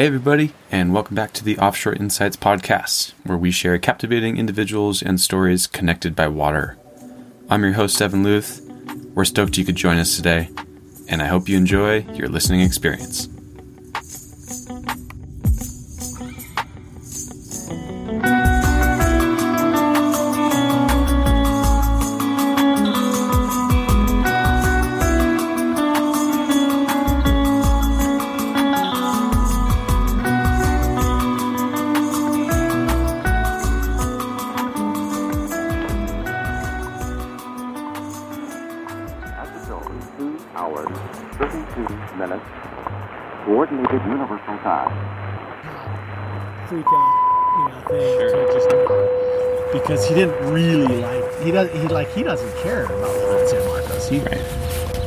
Hey, everybody, and welcome back to the Offshore Insights podcast, where we share captivating individuals and stories connected by water. I'm your host, Evan Luth. We're stoked you could join us today, and I hope you enjoy your listening experience. Doesn't care about flying San Marcos. He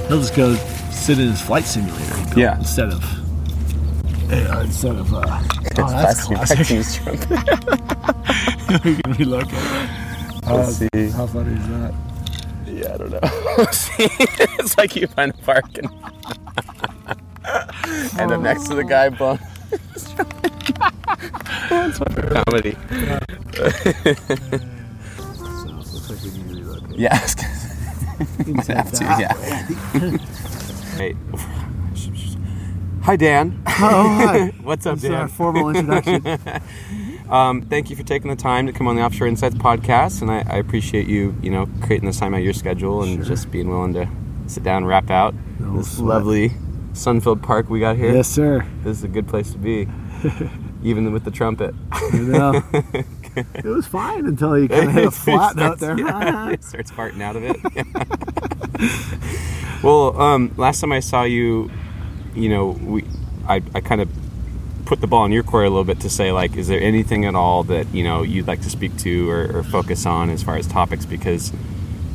he'll just go sit in his flight simulator. he built Yeah. Instead of uh, instead of uh, oh, that's classic. we can relocate. Let's Uh, see. How funny is that? Yeah, I don't know. see, it's like you find a park and end up next to the guy blowing. That's fucking comedy. So Yeah, I was gonna- might have to. Yeah. Hey. Hi, Dan. Oh hi. What's up, This is our formal introduction. Um, thank you for taking the time to come on the Offshore Insights podcast, and I, I appreciate you, you know, creating this time out of your schedule and Sure. just being willing to sit down and wrap out No this sweat. lovely sun-filled park we got here. yes, sir. This is a good place to be, even with the trumpet. You know, it was fine until you kind of hit a flat note there. Yeah, it starts farting out of it. well, um, last time I saw you, you know, we, I, I kind of put the ball in your court a little bit to say, like, is there anything at all that you know you'd like to speak to or, or focus on as far as topics? Because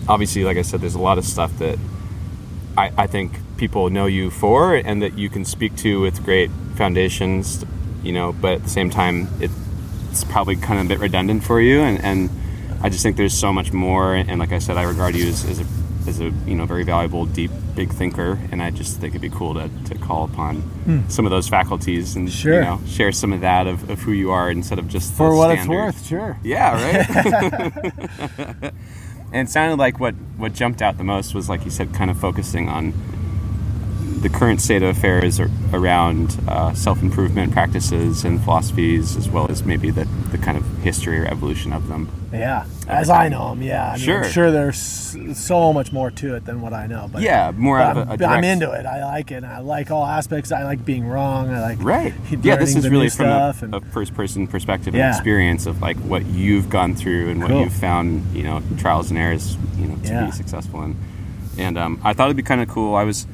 obviously, like I said, there's a lot of stuff that I, I think people know you for, and that you can speak to with great foundations, you know. But at the same time, it, it's probably kind of a bit redundant for you, and, and I just think there's so much more. And like I said, I regard you as, as a as a you know very valuable, deep, big thinker, and I just think it'd be cool to, to call upon some of those faculties and Hmm. Sure. you know share some of that of, of who you are instead of just For what it's worth, sure. yeah, right. and it sounded like what what jumped out the most was like you said, kind of focusing on the current state of affairs ar- around uh, self improvement practices and philosophies, as well as maybe the, the kind of history or evolution of them. Yeah, as I know them, yeah. I mean, Sure. I'm sure there's so much more to it than what I know. But Yeah, more but of a, I'm, a I'm direct- into it. I like it. I like all aspects. I like being wrong. I like Right. Yeah, this is really from a, and a first-person perspective Yeah. and experience of like what you've gone through and what you've found, you know, trials and errors, you know, to Yeah. be successful in. And um, I thought it'd be kind of cool. I was,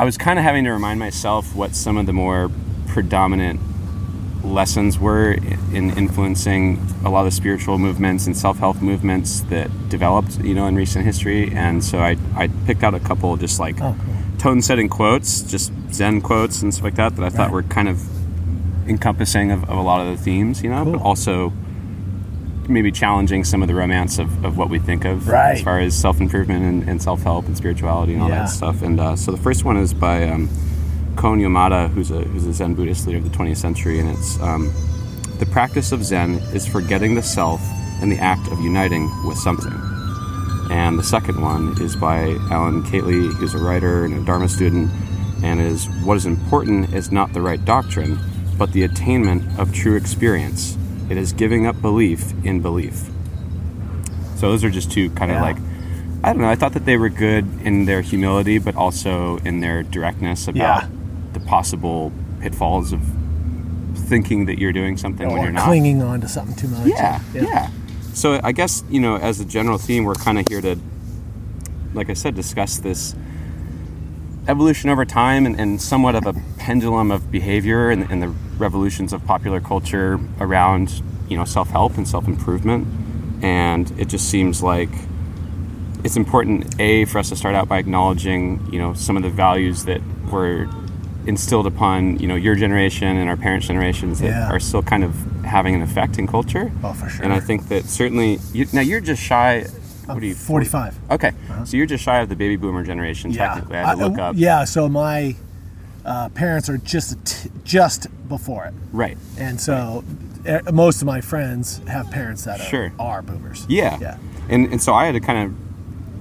I was kind of having to remind myself what some of the more predominant lessons were in influencing a lot of the spiritual movements and self-help movements that developed, you know, in recent history. And so I, I picked out a couple just like Oh, cool. tone-setting quotes, just Zen quotes and stuff like that, that I thought Right. were kind of encompassing of, of a lot of the themes, you know, but also maybe challenging some of the romance of, of what we think of Right. as far as self-improvement and, and self-help and spirituality and all Yeah. that stuff. And uh, so the first one is by um, Koun Yamada, who's a, who's a Zen Buddhist leader of the 20th century, and it's um, the practice of Zen is forgetting the self and the act of uniting with something. And the second one is by Alan Catley, who's a writer and a Dharma student, and is what is important is not the right doctrine, but the attainment of true experience. It is giving up belief in belief. So those are just two kind of Yeah. like I don't know. I thought that they were good in their humility, but also in their directness about Yeah. the possible pitfalls of thinking that you're doing something when you're not. clinging on to something too much. Yeah, yeah. So I guess you know, as a general theme, we're kind of here to, like I said, discuss this evolution over time and, and somewhat of a pendulum of behavior and, and the revolutions of popular culture around you know self-help and self-improvement. And it just seems like it's important a for us to start out by acknowledging you know some of the values that were instilled upon you know your generation and our parents' generations that Yeah. are still kind of having an effect in culture. Oh, for sure. And I think that certainly you, now you're just shy. What are you? 45. Okay, so you're just shy of the baby boomer generation. Yeah. Technically, I had to I- look up. Yeah, so my uh, parents are just t- just before it, Right. and so eh, most of my friends have parents that are, Sure. are boomers. Yeah. yeah, And and so I had to kind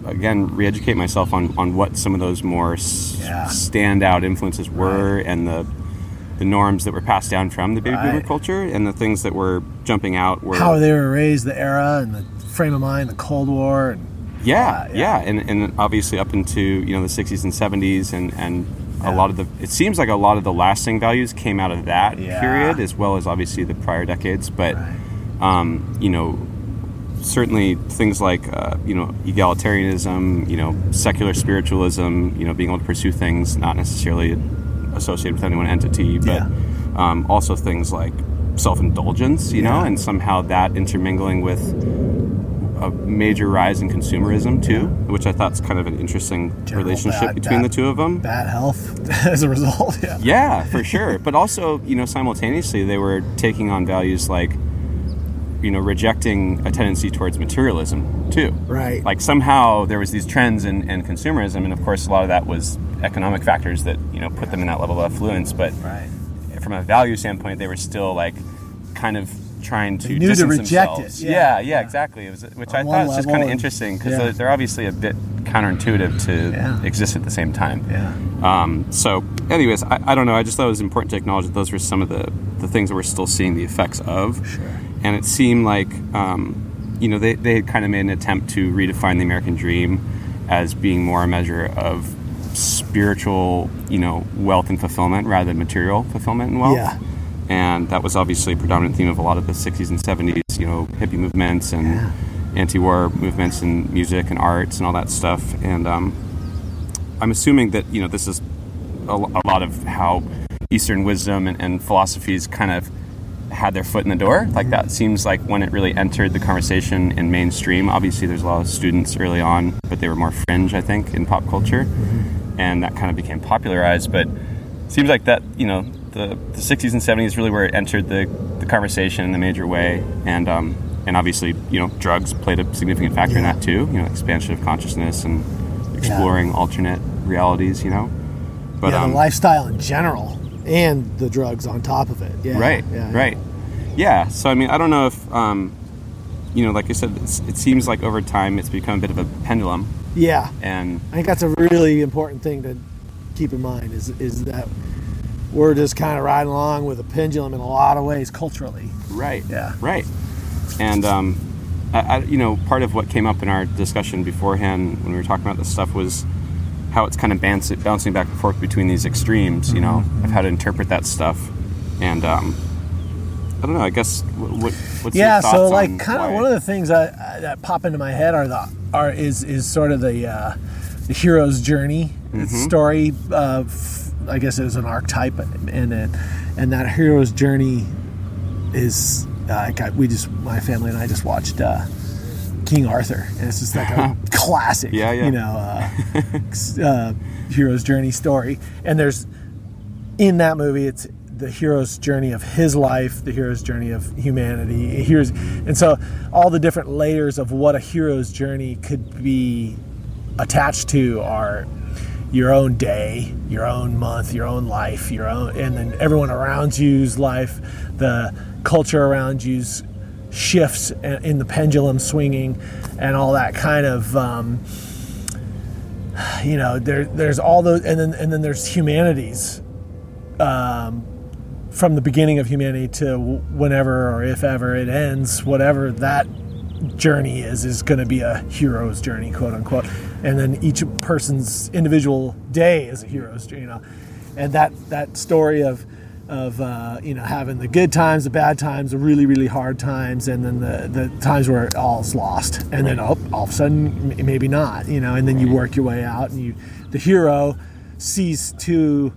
of again re-educate myself on on what some of those more s- Yeah. standout influences were and the the norms that were passed down from the baby boomer culture and the things that were jumping out were how they were raised, the era, and the frame of mind, the Cold War, and yeah, Uh, yeah, yeah. and and obviously up into you know the 60s and 70s and and a lot of the it seems like a lot of the lasting values came out of that Yeah. period as well as obviously the prior decades but Right. um, you know certainly things like uh, you know egalitarianism you know secular spiritualism you know being able to pursue things not necessarily associated with any one entity but Yeah. um, also things like self-indulgence you know and somehow that intermingling with a major rise in consumerism too, which I thought is kind of an interesting General relationship bad- between bad- the two of them. bad health as a result. Yeah, Yeah, for sure. but also, you know, simultaneously they were taking on values like, you know, rejecting a tendency towards materialism too. Right. Like somehow there was these trends in, in consumerism, and of course a lot of that was economic factors that you know put them in that level of affluence. But right. from a value standpoint, they were still like kind of trying to They knew to distance reject themselves. it, Yeah, yeah. yeah, exactly. It was, which I thought was just kind of interesting because yeah. they're, they're obviously a bit counterintuitive to Yeah. exist at the same time. Yeah. Um, so, anyways, I, I don't know. I just thought it was important to acknowledge that those were some of the, the things that we're still seeing the effects of. Sure. And it seemed like, um, you know, they, they had kind of made an attempt to redefine the American dream as being more a measure of spiritual, you know, wealth and fulfillment rather than material fulfillment and wealth. Yeah. And that was obviously a predominant theme of a lot of the 60s and 70s, you know, hippie movements and Yeah. anti-war movements and music and arts and all that stuff. And um, I'm assuming that you know this is a, a lot of how Eastern wisdom and, and philosophies kind of had their foot in the door. Like that seems like when it really entered the conversation in mainstream. Obviously, there's a lot of students early on, but they were more fringe, I think, in pop culture, and that kind of became popularized. But it seems like that you know the, the 60s and 70s really where it entered the, the conversation in a major way, and um, and obviously you know drugs played a significant factor in that too. You know, expansion of consciousness and exploring alternate realities. You know, but yeah, um, the lifestyle in general and the drugs on top of it. Yeah, right, yeah, right, yeah. So I mean, I don't know if um, you know, like I said, it's, it seems like over time it's become a bit of a pendulum, Yeah, and I think that's a really important thing to keep in mind is is that we're just kind of riding along with a pendulum in a lot of ways culturally. right, Yeah. right, and um, I, I, you know, part of what came up in our discussion beforehand when we were talking about this stuff was how it's kind of bounce, bouncing back and forth between these extremes, you know, Mm-hmm. of how to interpret that stuff, and um, I don't know. I guess what, what what's yeah, so like kind of one of the things I, I, that pop into my head are the are is is sort of the uh, the hero's journey Mm-hmm. story. Of, I guess it was an archetype, and it, and that hero's journey is uh, I got, we just my family and I just watched uh, King Arthur, and it's just like a classic, Yeah, yeah. you know, uh, uh, hero's journey story. And there's in that movie, it's the hero's journey of his life, the hero's journey of humanity. Here's and so all the different layers of what a hero's journey could be attached to are your own day, your own month, your own life, your own, and then everyone around you's life, the culture around you's shifts in the pendulum swinging, and all that kind of. Um, you know, there, there's all those, and then and then there's humanities, um, from the beginning of humanity to whenever or if ever it ends, whatever that journey is, is going to be a hero's journey, quote unquote. And then each person's individual day is a hero's journey, you know. And that that story of of uh, you know having the good times, the bad times, the really really hard times, and then the the times where it all's lost, and then oh, all of a sudden maybe not, you know. And then you work your way out, and you the hero sees to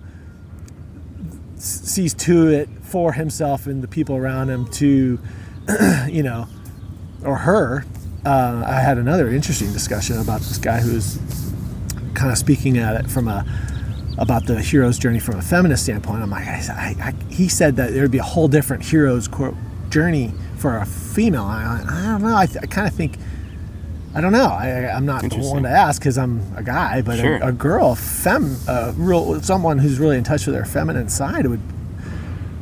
sees to it for himself and the people around him to you know or her uh, i had another interesting discussion about this guy who's kind of speaking at it from a about the hero's journey from a feminist standpoint i'm like I, I, he said that there would be a whole different hero's quote, journey for a female i, I don't know i, th- I kind of think I don't know. I, I'm not the one to ask because I'm a guy, but Sure. a, a girl, fem, real someone who's really in touch with their feminine side would.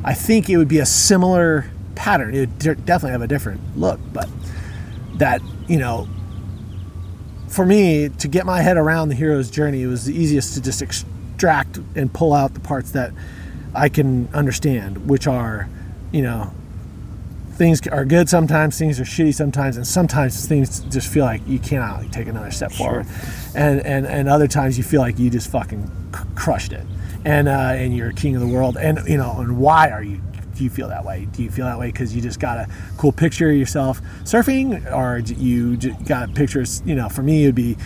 I think it would be a similar pattern. It would de- definitely have a different look, but that you know, for me to get my head around the hero's journey, it was the easiest to just extract and pull out the parts that I can understand, which are, you know, things are good sometimes, things are shitty sometimes, and sometimes things just feel like you cannot like, take another step forward, and and and other times you feel like you just fucking c- crushed it, and uh, and you're king of the world, and you know, and why are you? Do you feel that way? Do you feel that way because you just got a cool picture of yourself surfing, or you got pictures? You know, for me, it'd be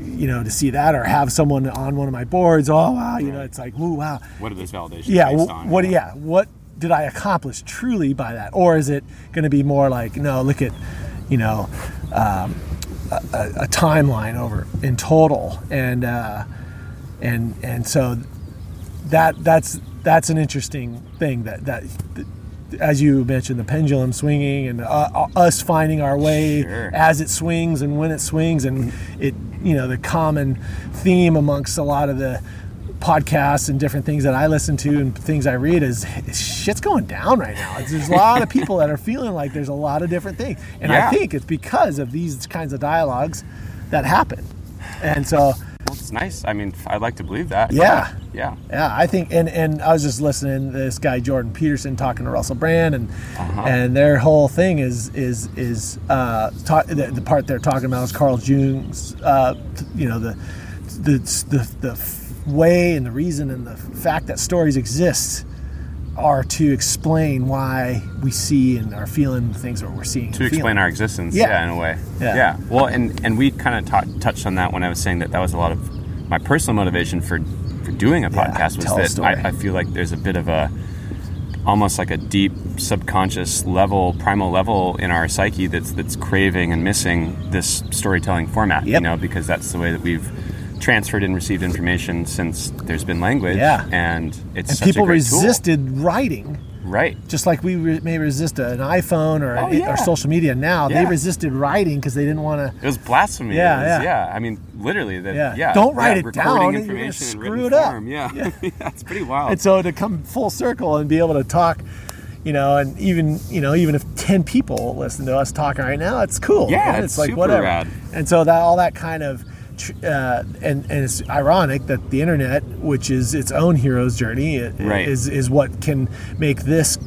you know to see that or have someone on one of my boards. Oh wow, you know, it's like ooh wow, What are those validations yeah based on? what yeah what did i accomplish truly by that or is it going to be more like no look at you know um, a, a, a timeline over in total and uh, and and so that that's that's an interesting thing that that as you mentioned the pendulum swinging and uh, us finding our way Sure. as it swings and when it swings and it you know the common theme amongst a lot of the podcasts and different things that I listen to and things I read is, is shit's going down right now. There's a lot of people that are feeling like there's a lot of different things, and Yeah. I think it's because of these kinds of dialogues that happen. And so, Well, it's nice. I mean, I'd like to believe that. Yeah. Yeah. yeah, I think, and and I was just listening to this guy Jordan Peterson talking to Russell Brand, and and their whole thing is is is uh, ta- the, the part they're talking about is Carl Jung's, uh, you know, the the the the way and the reason and the fact that stories exist are to explain why we see and are feeling things that we're seeing. to explain our existence Yeah. yeah, in a way Yeah. well and and we kind of ta- touched on that when i was saying that that was a lot of my personal motivation for for doing a Yeah, podcast was tell a that. I, I feel like there's a bit of a almost like a deep subconscious level primal level in our psyche that's that's craving and missing this storytelling format you know because that's the way that we've transferred and received information since there's been language Yeah. and it's And such a people great tool. resisted writing right just like we re- may resist an iPhone or, Oh, yeah. or social media now. They resisted writing because they didn't want to. It was blasphemy. Yeah, was- yeah. I mean, literally. That, Yeah. yeah. Don't write yeah, it down, information in screw it up. form. Yeah. yeah. it's pretty wild. And so to come full circle and be able to talk, you know, and even you know, even if ten people listen to us talking right now, it's cool. Yeah, man. it's like super whatever. rad. And so that all that kind of. Uh, and, and it's ironic that the internet, which is its own hero's journey, i- Right. is is what can make this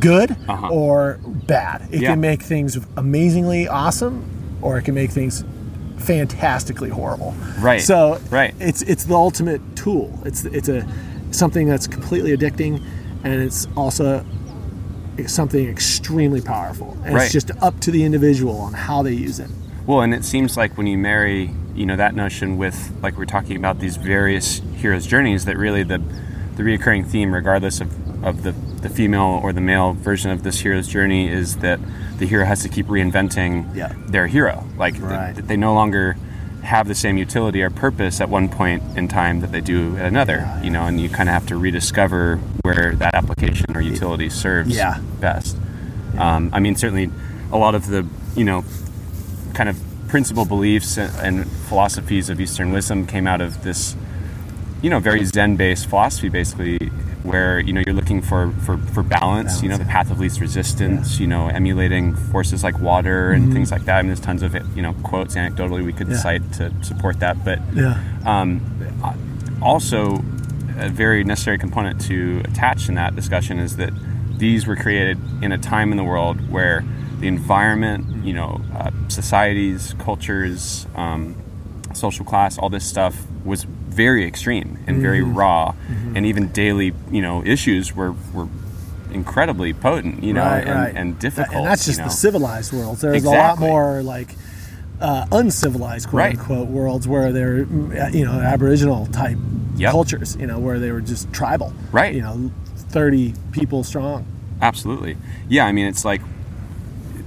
good Uh-huh. or bad. It Yeah. can make things amazingly awesome, or it can make things fantastically horrible. Right. So Right. it's it's the ultimate tool. It's it's a something that's completely addicting, and it's also something extremely powerful. And Right. it's just up to the individual on how they use it. Well, and it seems like when you marry, you know, that notion with, like we're talking about these various heroes' journeys, that really the the reoccurring theme, regardless of, of the, the female or the male version of this hero's journey, is that the hero has to keep reinventing Yeah. their hero. Like Right. that they no longer have the same utility or purpose at one point in time that they do at another. You know, and you kind of have to rediscover where that application or utility serves Yeah. best. Um, I mean, certainly a lot of the you know kind of principal beliefs and, philosophies of Eastern wisdom came out of this, you know, very Zen-based philosophy, basically, where you know you're looking for for, for balance, You know, the path of least resistance. You know, emulating forces like water and mm-hmm. things like that. I mean, there's tons of you know quotes anecdotally we could Yeah. cite to support that, but Yeah. Um, also a very necessary component to attach in that discussion is that these were created in a time in the world where the environment, you know, uh, societies, cultures, um, social class, all this stuff was very extreme and very raw, and even daily, you know, issues were were incredibly potent, you know, right, and, right. and difficult. And that's just you know. the civilized world. There's a lot more like uh, uncivilized, quote Right. unquote, worlds where they're mm, you know Aboriginal type Yep. cultures. You know where they were just tribal. Right. You know, thirty people strong. Absolutely. Yeah, I mean, it's like,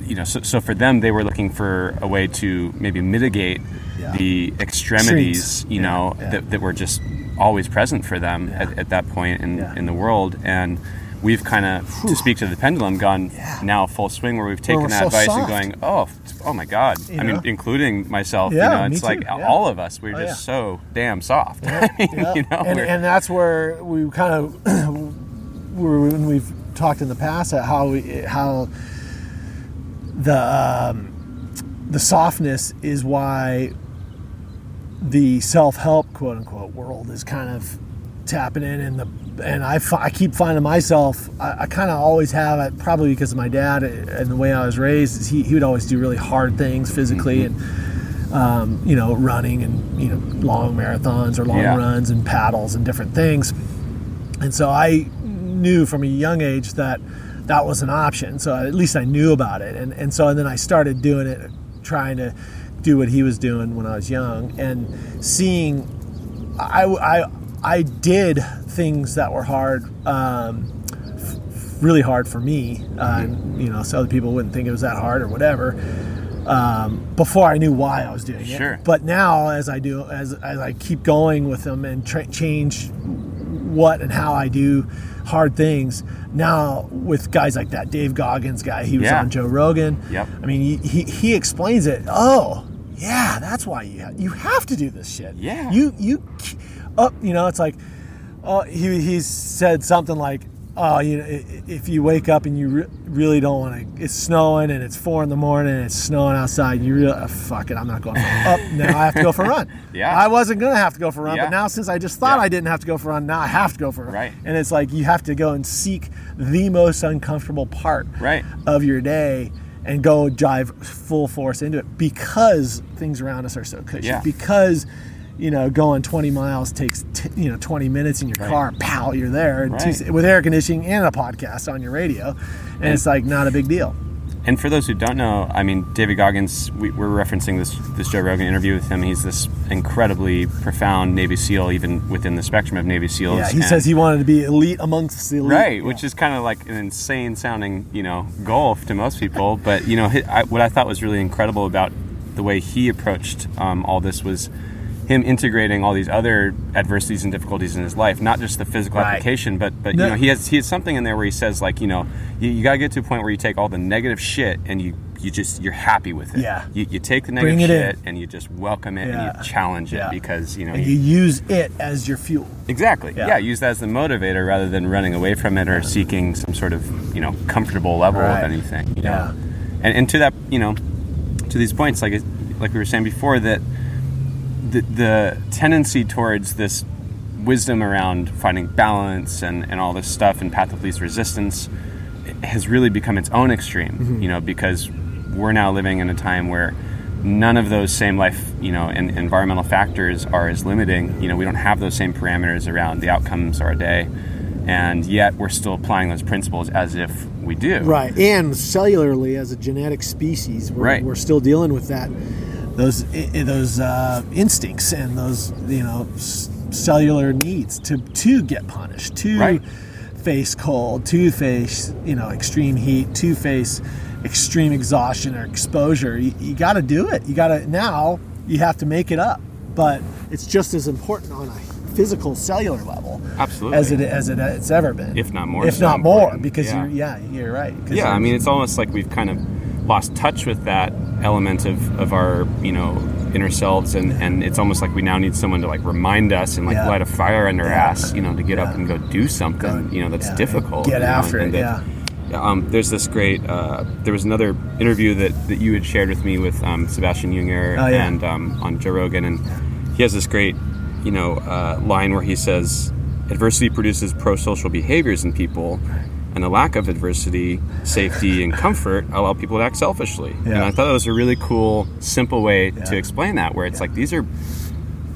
you know, so, so for them, they were looking for a way to maybe mitigate Yeah. the extremities, Extremes. you know, Yeah, yeah. That, that were just always present for them Yeah. at, at that point in, Yeah. in the world. And we've kind of, to speak to the pendulum, gone Yeah. now full swing where we've taken we're that so advice soft. and going, oh, oh my God. You I mean, including myself. Yeah, you know, it's like yeah. all of us. We're Oh, just yeah. so damn soft. I mean, Yeah. you know, and, and that's where we kind of when we've talked in the past at how we how the um, the softness is why the self help quote unquote world is kind of tapping in and the and I, I keep finding myself I, I kind of always have it probably because of my dad and the way I was raised is he, he would always do really hard things physically and um, you know running and you know long marathons or long Yeah. runs and paddles and different things and so I knew from a young age that that was an option. So at least I knew about it. And, and so and then I started doing it, trying to do what he was doing when I was young and seeing, I, I, I did things that were hard, um, f- really hard for me. Uh, and, you know, so other people wouldn't think it was that hard or whatever. Um, before I knew why I was doing it. Sure. But now, as I do, as, as I keep going with them and tra- change what and how I do hard things. Now with guys like that, Dave Goggins guy, he was Yeah. on Joe Rogan. Yep. I mean, he, he, he explains it. Oh, yeah, that's why you ha- you have to do this shit. Yeah. You you up, you know, it's like oh, he he said something like, oh, you know, if you wake up and you re- really don't want to, it's snowing and it's four in the morning and it's snowing outside, you really, oh, fuck it, I'm not going up. Oh, now I have to go for a run. Yeah. I wasn't gonna have to go for a run, Yeah. but now since I just thought Yeah. I didn't have to go for a run, now I have to go for a run. Right. And it's like you have to go and seek the most uncomfortable part Right. of your day and go drive full force into it because things around us are so cushy. Yeah. Because you know, going 20 miles takes t- you know 20 minutes in your Right. car. Pow, you're there Right. two- with air conditioning and a podcast on your radio, and it's like not a big deal. And for those who don't know, I mean, David Goggins, we, we're referencing this this Joe Rogan interview with him. He's this incredibly profound Navy SEAL, even within the spectrum of Navy SEALs. Yeah, he and- says he wanted to be elite amongst the elite. right, Yeah. which is kind of like an insane sounding, you know, goal to most people. But you know, I, what I thought was really incredible about the way he approached um, all this was him integrating all these other adversities and difficulties in his life, not just the physical Right. application, but but No. you know, he has he has something in there where he says like, you know, you, you got to get to a point where you take all the negative shit and you you just you're happy with it. Yeah. You, you take the Bring negative it in. shit and you just welcome it Yeah. and you challenge it Yeah. because you know And you- you use it as your fuel. Exactly. Yeah. Yeah. use that as the motivator rather than running away from it or seeking some sort of you know comfortable level Right. of anything. You know? Yeah. And and to that you know to these points like it- like we were saying before that the the tendency towards this wisdom around finding balance and, and all this stuff and path of least resistance has really become its own extreme Mm-hmm. you know because we're now living in a time where none of those same life you know and environmental factors are as limiting. You know we don't have those same parameters around the outcomes of our day. And yet we're still applying those principles as if we do. Right, and cellularly as a genetic species, we're, Right. we're still dealing with that, those those uh, instincts and those you know s- cellular needs to to get punished, to Right. face cold, to face you know extreme heat, to face extreme exhaustion or exposure. You, you got to do it. You got to now. You have to make it up, but it's just as important on a physical cellular level Absolutely. as it as it, it's ever been, If not more if not more, important. because Yeah. you're yeah you're right. yeah i mean it's almost like we've kind of lost touch with that element of, of our you know inner selves and, and it's almost like we now need someone to like remind us and like Yeah. light a fire under our Yeah. ass you know to get up and go do something you know that's yeah, difficult get you know, after it, that- um, there's this great uh, there was another interview that, that you had shared with me with um, sebastian junger Oh, yeah. and um, on joe rogan and he has this great you know uh, line where he says adversity produces pro-social behaviors in people and the lack of adversity safety and comfort allow people to act selfishly and i thought that was a really cool simple way Yeah. to explain that where it's like these are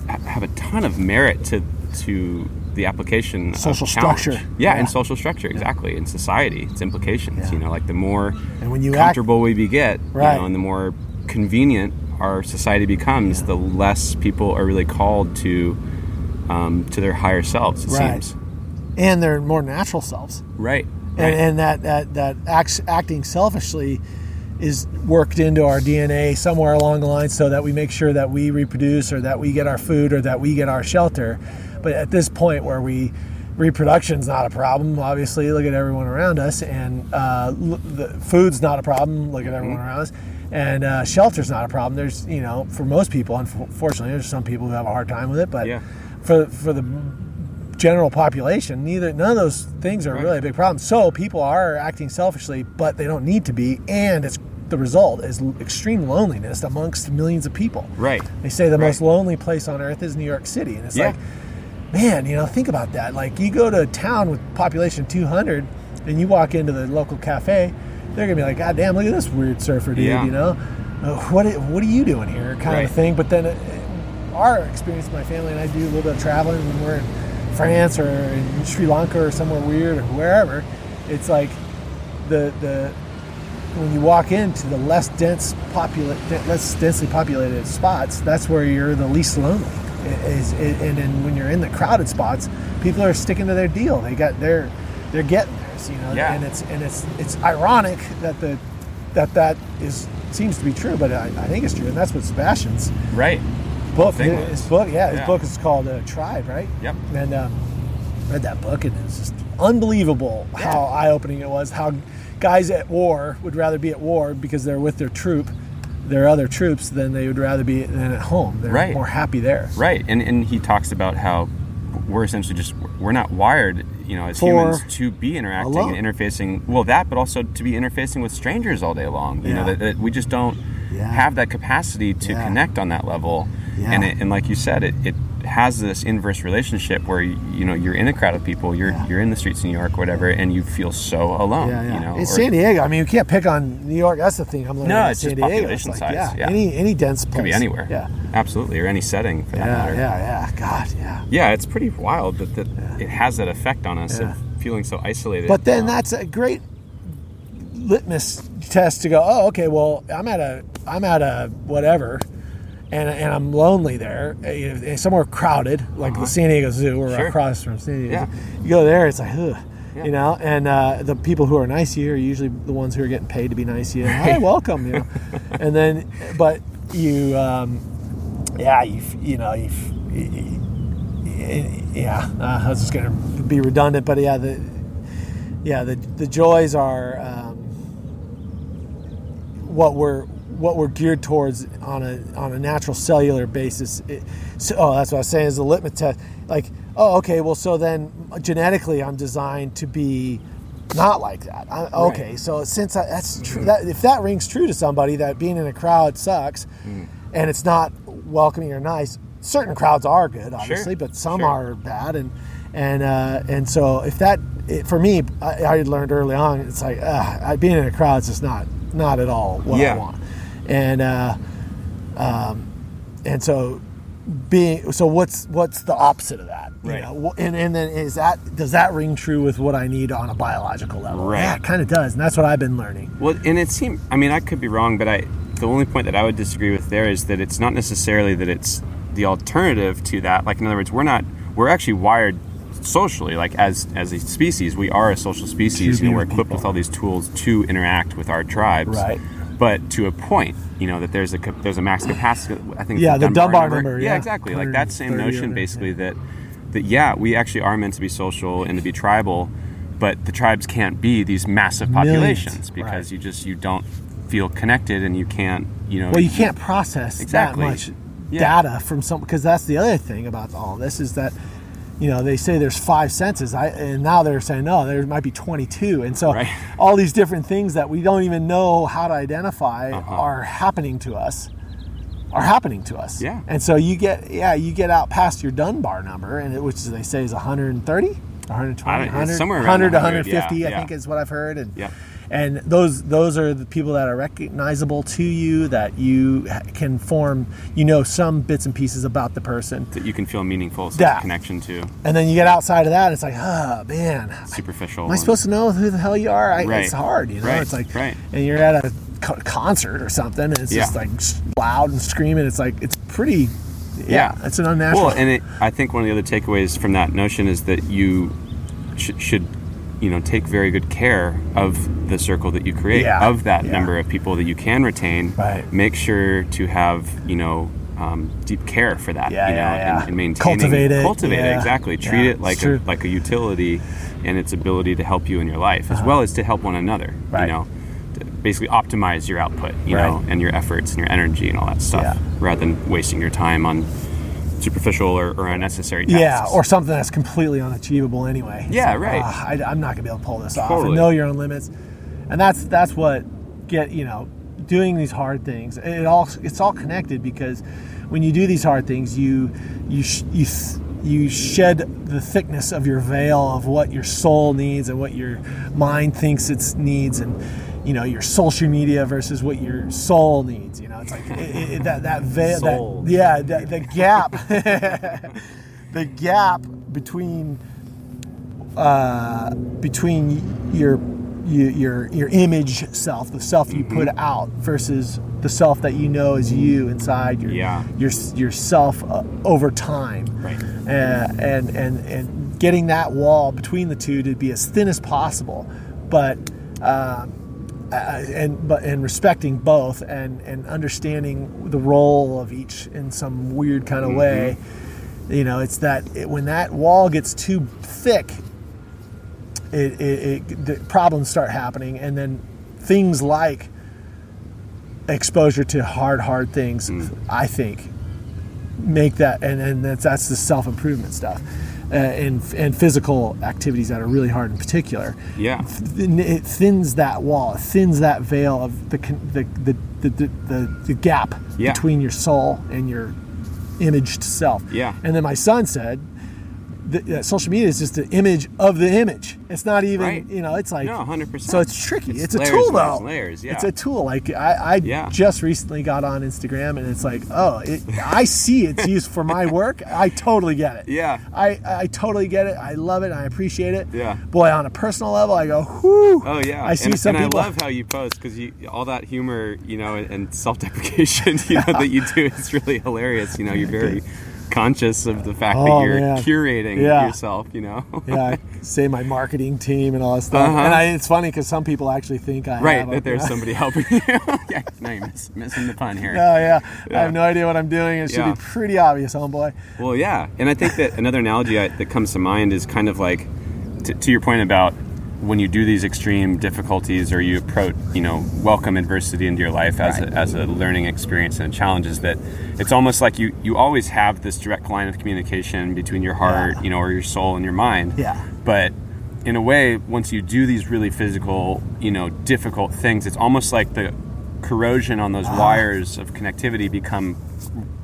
have a ton of merit to to the application Social structure. yeah, Yeah. and social structure exactly in society its implications Yeah. you know like the more And when you act- comfortable we get Right. you know and the more convenient our society becomes the less people are really called to um, to their higher selves it Right. seems and their more natural selves. right right. and that that that acts, acting selfishly is worked into our DNA somewhere along the line, so that we make sure that we reproduce, or that we get our food, or that we get our shelter. But at this point, where we reproduction's not a problem. Obviously, look at everyone around us, and uh, l- the food's not a problem. Look at everyone around us, and uh, shelter's not a problem. There's, you know, for most people, unfortunately, there's some people who have a hard time with it, but Yeah. for for the general population, neither none of those things are Right. really a big problem. So people are acting selfishly, but they don't need to be, and it's the result is extreme loneliness amongst millions of people. Right. They say the Right. most lonely place on earth is New York City, and it's Yeah. like, man, you know, think about that. Like you go to a town with population 200, and you walk into the local cafe, they're gonna be like, God damn, look at this weird surfer dude. Yeah. You know, Uh, what what are you doing here? Kind Right. of thing. But then uh, our experience, my family and I do a little bit of traveling when we're in France or in Sri Lanka or somewhere weird or wherever. It's like the the when you walk into the less dense popula- less densely populated spots, that's where you're the least lonely. Is and then when you're in the crowded spots, people are sticking to their deal. They got their they're getting theirs, you know. Yeah. And it's and it's it's ironic that the that that is seems to be true, but I, I think it's true, and that's what Sebastian's Right. Book. His book, yeah, his Yeah. book is called uh, Tribe, right? Yep. And um, read that book, and it's just unbelievable how eye-opening it was. How guys at war would rather be at war because they're with their troop, their other troops, than they would rather be than at home. They're Right. more happy there. Right. And and he talks about how we're essentially just we're not wired, you know, as For humans to be interacting alone. and interfacing. Well, that, but also to be interfacing with strangers all day long. You know, that, that we just don't Yeah. have that capacity to Yeah. connect on that level. Yeah. And it, and like you said, it, it has this inverse relationship where you know you're in a crowd of people, you're Yeah. you're in the streets of New York, whatever, and you feel so alone. Yeah, yeah. You know, in San Diego, I mean, you can't pick on New York. That's the thing. I'm learning. No, it's San just Diego. population It's like, size, Yeah, any any dense place could be anywhere. Yeah, absolutely, or any setting for that yeah, matter. yeah, yeah. God, yeah. Yeah, it's pretty wild that, that it has that effect on us of feeling so isolated. But then Um, that's a great litmus test to go. Oh, okay. Well, I'm at a I'm at a whatever, and and I'm lonely there, uh, you somewhere crowded, like the San Diego Zoo, or Uh-huh. Sure. across from San Diego. Yeah. You go there, it's like, ugh. Yeah. You know, and uh, the people who are nice to you are usually the ones who are getting paid to be nice to you. Hey, welcome, you know. and then, but you, um, yeah, you, you know, you, yeah. Uh, I was just gonna be redundant, but yeah, the yeah the the joys are um, what we're what we're geared towards on a on a natural cellular basis. It, so, oh, that's what I was saying is the litmus test. Like, oh, okay, well, so then genetically, I'm designed to be not like that. I, okay, Right. so since I, that's true, that if that rings true to somebody that being in a crowd sucks, and it's not welcoming or nice. Certain crowds are good, obviously, but some sure. are bad, and and uh, and so if that it, for me, I, I learned early on, it's like uh, being in a crowd is just not not at all what I want, and uh, um, and so being so what's what's the opposite of that, you Right. know? And and then is that does that ring true with what I need on a biological level? Right. Yeah, it kind of does, and that's what I've been learning. Well, and it seemed. I mean, I could be wrong, but I. The only point that I would disagree with there is that it's not necessarily that it's the alternative to that. Like, in other words, we're not. We're actually wired socially. Like, as as a species, we are a social species. You know, we're equipped people. with all these tools to interact with our tribes. Right. But to a point, you know, that there's a there's a max capacity. I think. Yeah, the Dunbar number, Yeah, yeah. exactly. Like that same notion, basically that that yeah, we actually are meant to be social and to be tribal, but the tribes can't be these massive Millions, populations because right. you just you don't feel connected and you can't you know Well, you can't process Exactly. that much Yeah. data from some because that's the other thing about all this is that you know they say there's five senses I, and now they're saying no there might be 22 and so Right. all these different things that we don't even know how to identify Uh-huh. are happening to us are happening to us Yeah. and so you get yeah you get out past your dunbar number and it, which they say is 130 120 I don't- it's 100 somewhere around 100 to 100, 150 yeah, i yeah. think is what i've heard and Yeah. And those those are the people that are recognizable to you that you can form you know some bits and pieces about the person that you can feel a meaningful Yeah. connection to and then you get outside of that it's like oh man superficial am i supposed to know who the hell you are I, Right. it's hard you know Right, it's like right. and you're at a concert or something and it's just like loud and screaming it's like it's pretty yeah, Yeah. it's an unnatural Well, and it, I think one of the other takeaways from that notion is that you should, should, you know, take very good care of the circle that you create, Yeah, of that yeah. number of people that you can retain. Right. Make sure to have, you know, um, deep care for that. Yeah, you know, yeah, yeah. And, and maintaining, Cultivate it, cultivate it exactly. Treat it like a like a utility, and its ability to help you in your life, as well as to help one another. Uh-huh. Right. You know, basically optimize your output. You know, and your efforts and your energy and all that stuff, rather than wasting your time on superficial or, or unnecessary tasks. Yeah, or something that's completely unachievable anyway. Yeah, like, right. "Ah, I, am not gonna be able to pull this off. And know your own limits, and that's that's what get you know doing these hard things. It all it's all connected because when you do these hard things, you you sh- you you shed the thickness of your veil of what your soul needs and what your mind thinks it needs and you know your social media versus what your soul needs you know it's like it, it, that that veil that yeah that, the gap the gap between uh, between your your your your image self, the self you put out, versus the self that you know is you inside your Yeah. your yourself uh, over time, Right. Uh, and and and getting that wall between the two to be as thin as possible, but. Uh, uh, and but and respecting both and and understanding the role of each in some weird kind of way. You know it's that it, when that wall gets too thick it, it, it the problems start happening and then things like exposure to hard hard things i think make that and, and that's that's the self-improvement stuff uh, and and physical activities that are really hard in particular Yeah. it thins that wall, it thins that veil of the the the the, the, the, the gap Yeah. between your soul and your imaged self. Yeah. And then my son said, that, that uh, social media is just the image of the image. It's not even Right. you know. It's like No, 100%. So it's tricky. It's, It's a layers, tool layers, though. layers, yeah. It's a tool. Like I, I Yeah. just recently got on Instagram and it's like, oh, it, I see it's used for my work. I totally get it. Yeah. I, I totally get it. I love it. I appreciate it. Yeah. Boy, on a personal level, I go, whoo. Oh yeah, I see and, some and people. I love how you post because you all that humor, you know, and, and self-deprecation, you know, that you do is really hilarious. You know, you're very conscious of the fact Oh, that you're man. curating Yeah. yourself. You know, yeah, I say my marketing team and all that stuff. Uh-huh. And I, it's funny because some people actually think I right? have a- Right, That there's somebody helping you. yeah, no, you're miss, missing the pun here. Oh yeah. I have no idea what I'm doing. It should Yeah. be pretty obvious, homeboy. Well, yeah, and I think that another analogy I, that comes to mind is kind of like to, to your point about when you do these extreme difficulties or you approach, you know, welcome adversity into your life as, Right. a, as a learning experience and a challenge is that it's almost like you you always have this direct line of communication between your heart, Yeah. you know, or your soul and your mind. Yeah. But in a way, once you do these really physical, you know, difficult things, it's almost like the corrosion on those ah. wires of connectivity become,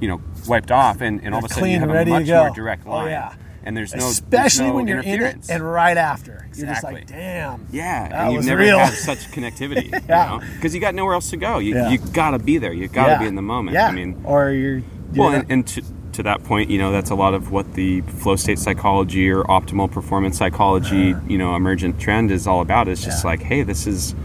you know, wiped off, and, and all of a sudden you Clean, have ready a to much more direct Oh, line. yeah. And there's no, there's Especially no when you're in it and right after. You're just Exactly. like, damn. yeah, and you've was never real. had such connectivity, Yeah. you know, because you got nowhere else to go. You Yeah. you gotta be there. You gotta Yeah. be in the moment. Yeah. I mean, or you're. you're well, and, and to, to that point, you know, that's a lot of what the flow state psychology or optimal performance psychology, you know, emergent trend is all about. It's just Yeah. like, hey, this is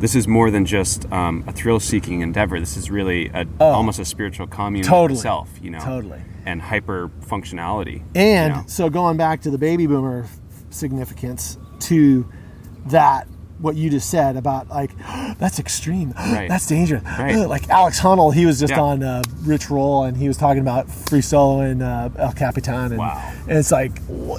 this is more than just um, a thrill-seeking endeavor. This is really a, Oh. almost a spiritual commune Totally. of the self, you know, Totally. and hyper functionality. And you know? so going back to the baby boomer significance to that what you just said about like that's extreme Right. that's dangerous Right. like alex honnold he was just Yeah. on uh, rich roll and he was talking about free solo and uh, el capitan and, Wow. and it's like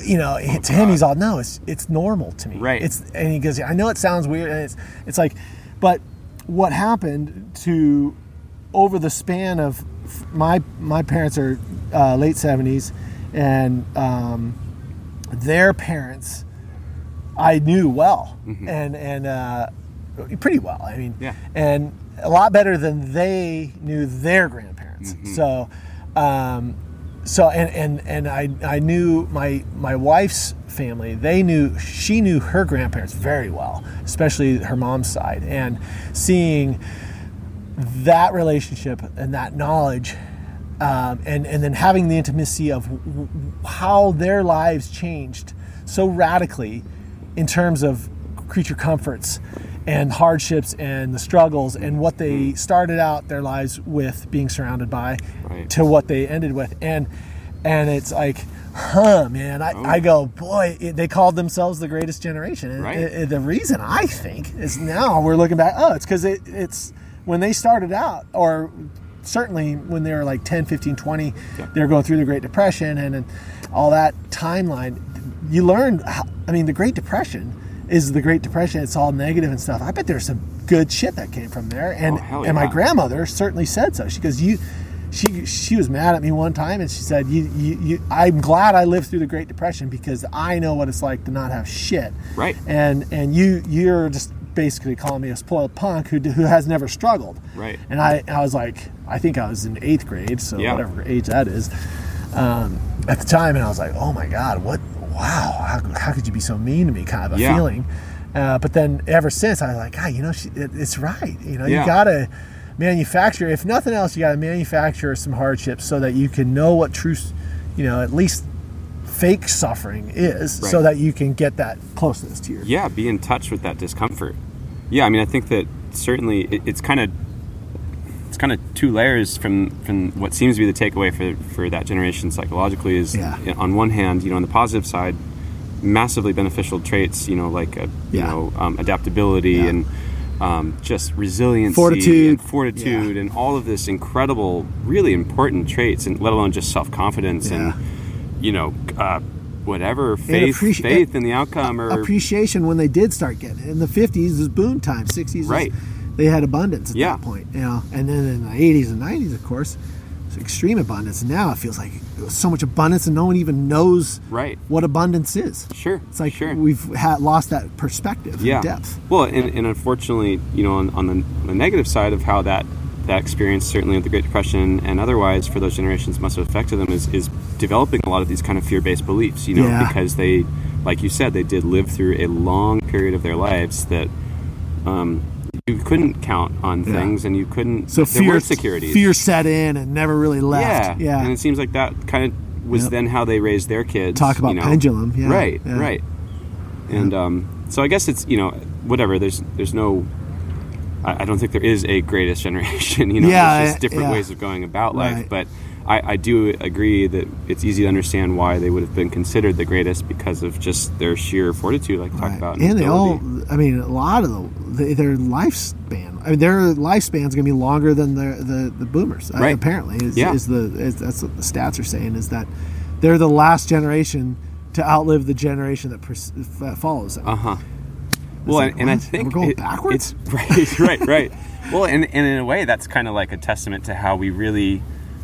you know to him he's all no it's it's normal to me Right. it's and he goes i know it sounds weird and it's it's like but what happened to over the span of my my parents are uh, late 70s and um, their parents I knew well and and uh, pretty well. I mean, Mm-hmm. Yeah. and a lot better than they knew their grandparents. Mm-hmm. So, um, so and and and I I knew my my wife's family. They knew she knew her grandparents very well, especially her mom's side, and seeing that relationship and that knowledge um, and and then having the intimacy of w- w- how their lives changed so radically in terms of creature comforts and hardships and the struggles and what they started out their lives with being surrounded by Right. to what they ended with and and it's like huh man i, I go boy it, they called themselves the greatest generation and Right. it- it- the reason i think is now we're looking back oh it's because it, it's when they started out or certainly when they were like 10, 15, 20, they're going through the Great Depression and, and all that timeline. You learn. I mean, the Great Depression is the Great Depression. It's all negative and stuff. I bet there's some good shit that came from there. And Oh, hell and my grandmother certainly said so. She goes, you. She, she was mad at me one time and she said, you, you, you, I'm glad I lived through the Great Depression because I know what it's like to not have shit. Right. And and you you're just basically calling me a spoiled punk who, who has never struggled. Right. And I, I was like, I think I was in eighth grade, so Yeah. whatever age that is, um, at the time, and I was like, oh my god, what? Wow, how, how could you be so mean to me? Kind of a Yeah. feeling. Uh, but then ever since, I was like, ah, you know, she, it, it's right. You know, Yeah. you gotta manufacture. If nothing else, you gotta manufacture some hardships so that you can know what true, you know, at least fake suffering is, so that you can get that closeness to your. yeah be in touch with that discomfort yeah i mean i think that certainly it, it's kind of kind of two layers from from what seems to be the takeaway for for that generation psychologically is Yeah. on one hand you know on the positive side massively beneficial traits you know like a, you Yeah. know um, adaptability Yeah. and um, just resilience, Fortitude. and fortitude and all of this incredible really important traits and let alone just self-confidence Yeah. and you know uh, whatever faith appreci- faith in the outcome or appreciation when they did start getting it. In the 50s was boom time, 60s was- Right. They had abundance at Yeah. that point, you know. And then in the 80s and 90s, of course, it's extreme abundance. Now it feels like so much abundance and no one even knows Right. what abundance is. Sure. It's like sure. we've had lost that perspective yeah. depth. Well, and, and unfortunately, you know, on, on the, the negative side of how that that experience, certainly of the Great Depression and otherwise, for those generations, must have affected them is, is developing a lot of these kind of fear-based beliefs. You know, Yeah. because they, like you said, they did live through a long period of their lives that. Um, you couldn't count on Yeah. things, and you couldn't. So fear, were securities. fear set in and never really left. Yeah, Yeah. And it seems like that kind of was Yep. then how they raised their kids. Talk about you know? pendulum, yeah, Right, yeah. right. And um, so I guess it's you know whatever. There's there's no. I, I don't think there is a greatest generation. You know, Yeah, there's just different ways of going about life. Right. But I, I do agree that it's easy to understand why they would have been considered the greatest because of just their sheer fortitude, like I talked about. And they all. I mean, a lot of the, the their lifespan. I mean, their lifespan's are going to be longer than the the, the boomers. uh, Right. apparently, is, Yeah. is the is, that's what the stats are saying is that they're the last generation to outlive the generation that pers- f- follows them. Uh huh. Well, like, and, and I think We're going it- backwards? It's right, right, right. Well, and, and in a way, that's kind of like a testament to how we really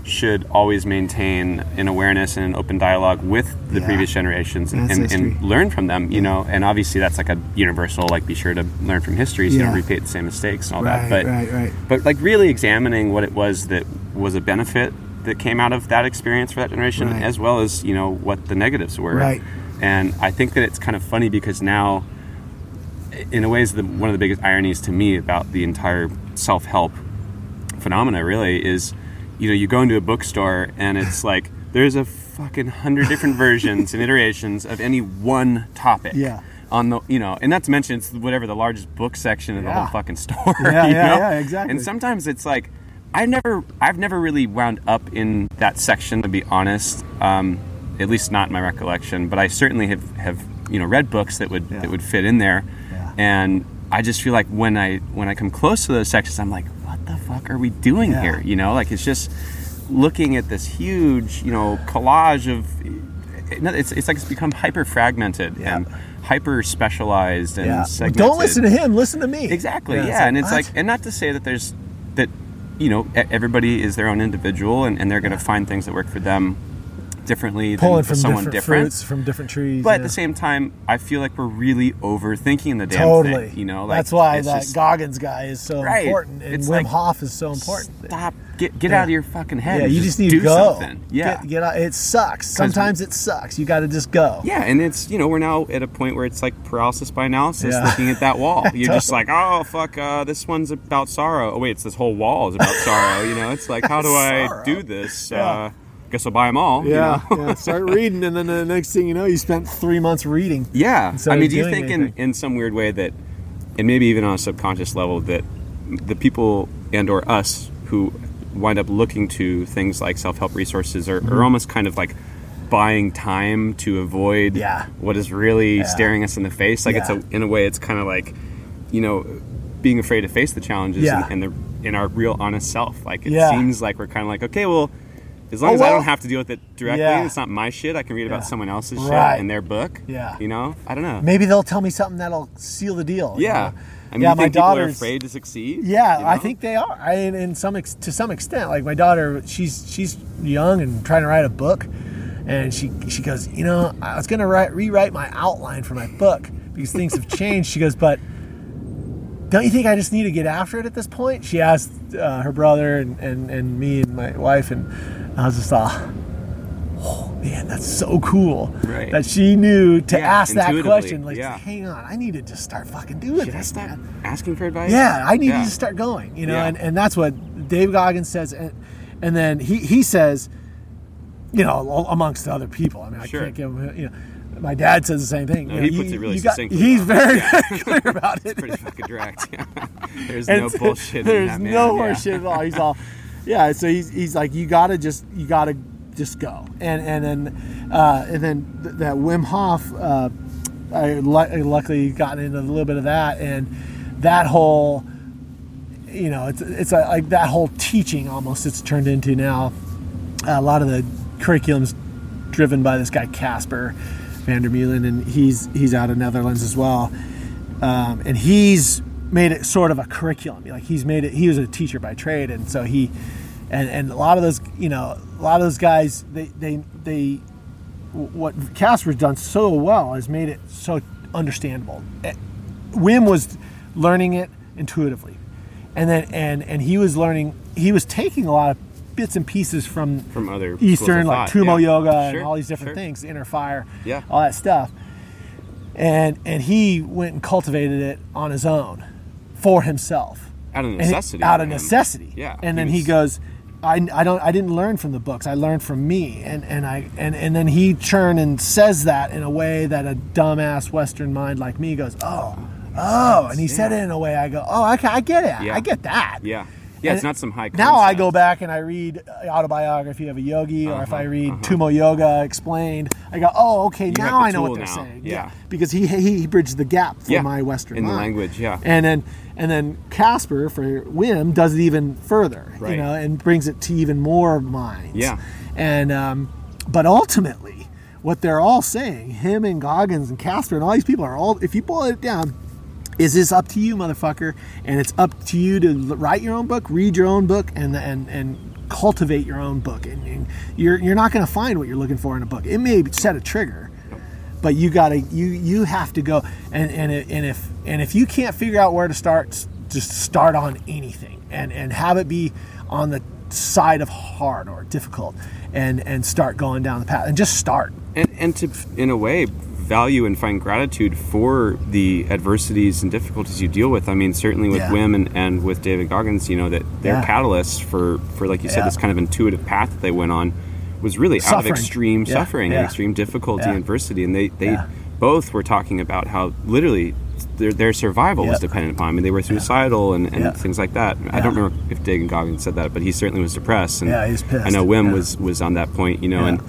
should always maintain an awareness and an open dialogue with the Yeah. previous generations and, and, and learn from them. You know, and obviously that's like a universal. Like, be sure to learn from history, so you don't repeat the same mistakes and all right, that. But right, right. but like really examining what it was that was a benefit that came out of that experience for that generation Right. as well as you know what the negatives were Right. and i think that it's kind of funny because now in a way is the one of the biggest ironies to me about the entire self-help phenomena really is you know you go into a bookstore and it's like there's a fucking hundred different versions and iterations of any one topic Yeah. on the you know and not to mention it's whatever the largest book section of the whole fucking store Yeah, yeah, know? yeah, exactly. and sometimes it's like i've never i've never really wound up in that section to be honest um, at least not in my recollection but i certainly have have you know read books that would Yeah. that would fit in there Yeah. and i just feel like when i when i come close to those sections i'm like the fuck are we doing Yeah. here you know like it's just looking at this huge you know collage of it's, it's like it's become hyper fragmented Yeah. and hyper specialized and Yeah. Well, segmented. don't listen to him. Listen to me. Exactly. Yeah, Yeah, and it's what? like, and not to say that there's that, you know, everybody is their own individual, and, and they're going to find things that work for them differently pulling than someone different, different. fruits from different trees. But yeah. at the same time, I feel like we're really overthinking the damn totally, thing. You know, like that's why it's that just- Goggins guy is so Right. important, and It's Wim like, Hof is so important. Stop. Get get Yeah. out of your fucking head. Yeah, you just need do to go. something. Yeah. get, get out. It sucks. Sometimes it sucks. You got to just go. Yeah, and it's you know we're now at a point where it's like paralysis by analysis, Yeah. looking at that wall. You're just like, oh fuck, uh, this one's about sorrow. Oh wait, it's this whole wall is about sorrow. You know, it's like, how do I do this? Yeah. Uh, guess I'll buy them all. you Yeah, know? yeah. Start reading, and then the next thing you know, you spent three months reading. Yeah. I mean, do you think in, anything. in some weird way that, and maybe even on a subconscious level, that the people and or us who wind up looking to things like self-help resources are, Mm-hmm. are almost kind of like buying time to avoid Yeah. what is really Yeah. staring us in the face. Like it's a, in a way, it's kind of like, you know, being afraid to face the challenges Yeah. and, and the in our real honest self. Like it Yeah. seems like we're kind of like, okay, well, as long Oh, as I don't have to deal with it directly, Yeah. it's not my shit. I can read about someone else's Right. shit in their book. Yeah. you know, I don't know. Maybe they'll tell me something that'll seal the deal. Yeah, know? I mean, yeah, my think people are daughter's afraid to succeed? Yeah, you I think they are. I in, in some ex- to some extent. Like my daughter, she's she's young and trying to write a book, and she she goes, you know, I was gonna write rewrite my outline for my book because things have changed. She goes, but don't you think I just need to get after it at this point? She asked uh, her brother and, and and me and my wife, and I was just all. Oh man, that's so cool Right. that she knew to Yeah, ask that question. Like, yeah. hang on, I need to just start fucking doing Should I this. man. asking for advice? Yeah, I need Yeah. to start going, you know, Yeah. and, and that's what Dave Goggins says, and, and then he, he says, you know, amongst other people. I mean, I Sure. can't give him, you know, my dad says the same thing. No, you know, he puts it really got- succinctly, He's very, Yeah. clear about it. Pretty fucking direct. There's And no bullshit. There's in that man. no yeah. horseshit at all. He's all, yeah. So he's, he's like, you gotta just, you gotta just go. And and then uh, and then th- that Wim Hof, uh, I lu- I luckily gotten into a little bit of that, and that whole, you know, it's it's a, like that whole teaching almost. It's turned into now. a lot of the curriculums driven by this guy Casper Vandermeulen, and he's he's out of Netherlands as well, um, and he's made it sort of a curriculum. Like he's made it. He was a teacher by trade, and so he, and and a lot of those, you know, a lot of those guys, they they they, what Kasper's done so well has made it so understandable. Eh, Wim was learning it intuitively, and then and and he was learning. He was taking a lot of bits and pieces from From other Eastern, like Tummo yeah. yoga and Sure, all these different sure. things, inner fire, Yeah. all that stuff. And and he went and cultivated it on his own, for himself, Out of he- necessity. out of necessity. Yeah. And then he was- goes, I, I don't I didn't learn from the books. I learned from me. And and I and, and then he turned and says that in a way that a dumbass Western mind like me goes, oh, oh. And he said it in a way I go, oh, okay, I get it. Yeah. I get that. Yeah. Yeah, it's not some high Now I go back and I read autobiography of a yogi, or if I Uh-huh, read uh-huh. Tummo Yoga explained, I go, oh, okay, have now I know what they're now, saying. yeah. because he he, he bridged the gap for Yeah, my Western in the mind. language, yeah. And then and then Kasper for Wim does it even further, you know, and brings it to even more minds. Yeah. And um, but ultimately, what they're all saying, him and Goggins and Kasper and all these people are all, if you boil it down, is this up to you, motherfucker? And it's up to you to write your own book, read your own book, and and and cultivate your own book. And, and you're you're not going to find what you're looking for in a book. It may set a trigger, but you gotta you you have to go. And and and if and if you can't figure out where to start, just start on anything and and have it be on the side of hard or difficult, and and start going down the path and just start. and, and to in a way value and find gratitude for the adversities and difficulties you deal with. I mean certainly with Yeah. wim and, and with david goggins you know that their Yeah. catalysts for for like you said Yeah. this kind of intuitive path that they went on was really out of extreme suffering and extreme difficulty and adversity. And they they both were talking about how literally their, their survival was dependent upon. I mean they were suicidal and, and things like that. I don't remember if David Goggins said that but he certainly was depressed. And Yeah, he was pissed. I know Wim was was on that point you know and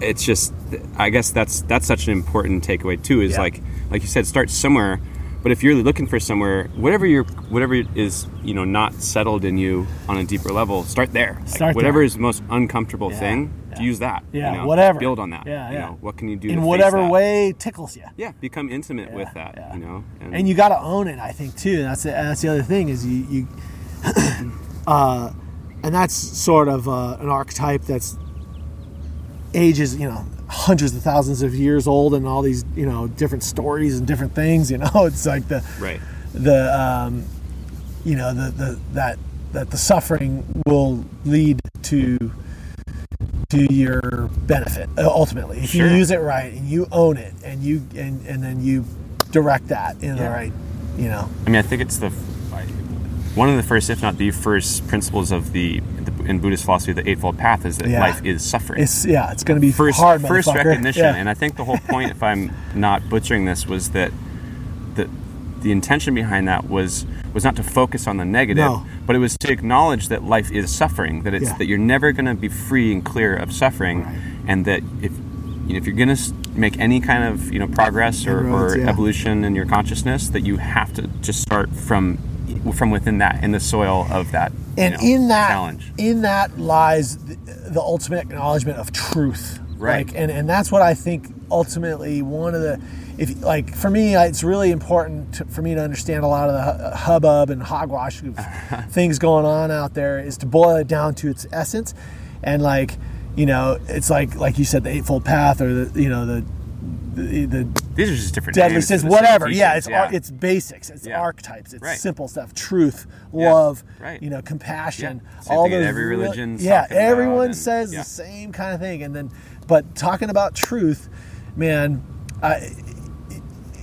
it's just i guess that's that's such an important takeaway too is Yeah. like like you said start somewhere but if you're looking for somewhere whatever you're whatever is you know not settled in you on a deeper level start there Like, Start whatever there. is the most uncomfortable Yeah, thing yeah. use that Yeah, you know? whatever. build on that Yeah, you yeah. know what can you do in whatever way tickles you. yeah become intimate with that yeah. you know and you got to own it. I think too. That's the, that's the other thing is you, you uh, and that's sort of uh, an archetype that's ages you know hundreds of thousands of years old and all these you know different stories and different things. You know, it's like the right the um, you know the, the that that the suffering will lead to to your benefit uh, ultimately if Sure. you use it right and you own it and you and, and then you direct that in the right you know I mean, I think it's the one of the first, if not the first, principles of the in Buddhist philosophy, the Eightfold Path, is that Yeah. life is suffering. it's yeah it's going to be first, hard first recognition, yeah. and I think the whole point, if I'm not butchering this, was that the the intention behind that was was not to focus on the negative, No. but it was to acknowledge that life is suffering, that it's Yeah. that you're never going to be free and clear of suffering, Right. and that if you know, if you're going to make any kind of you know progress or, Inroads, or evolution in your consciousness, that you have to just start from from within that in the soil of that and know, in that challenge. in that lies the, the ultimate acknowledgement of truth Right. like, and and that's what i think ultimately one of the if like for me it's really important to, for me to understand a lot of the hubbub and hogwash of things going on out there is to boil it down to its essence and like you know it's like like you said the eightfold path or the you know the the, the These are just different deadly sins, whatever. Yeah, it's ar- it's basics, it's Yeah. archetypes, it's Right. simple stuff, truth, Yeah, love, right. you know, compassion. Yeah. All those every real- religion's yeah, everyone and- says yeah. the same kind of thing, and then, but talking about truth, man, I,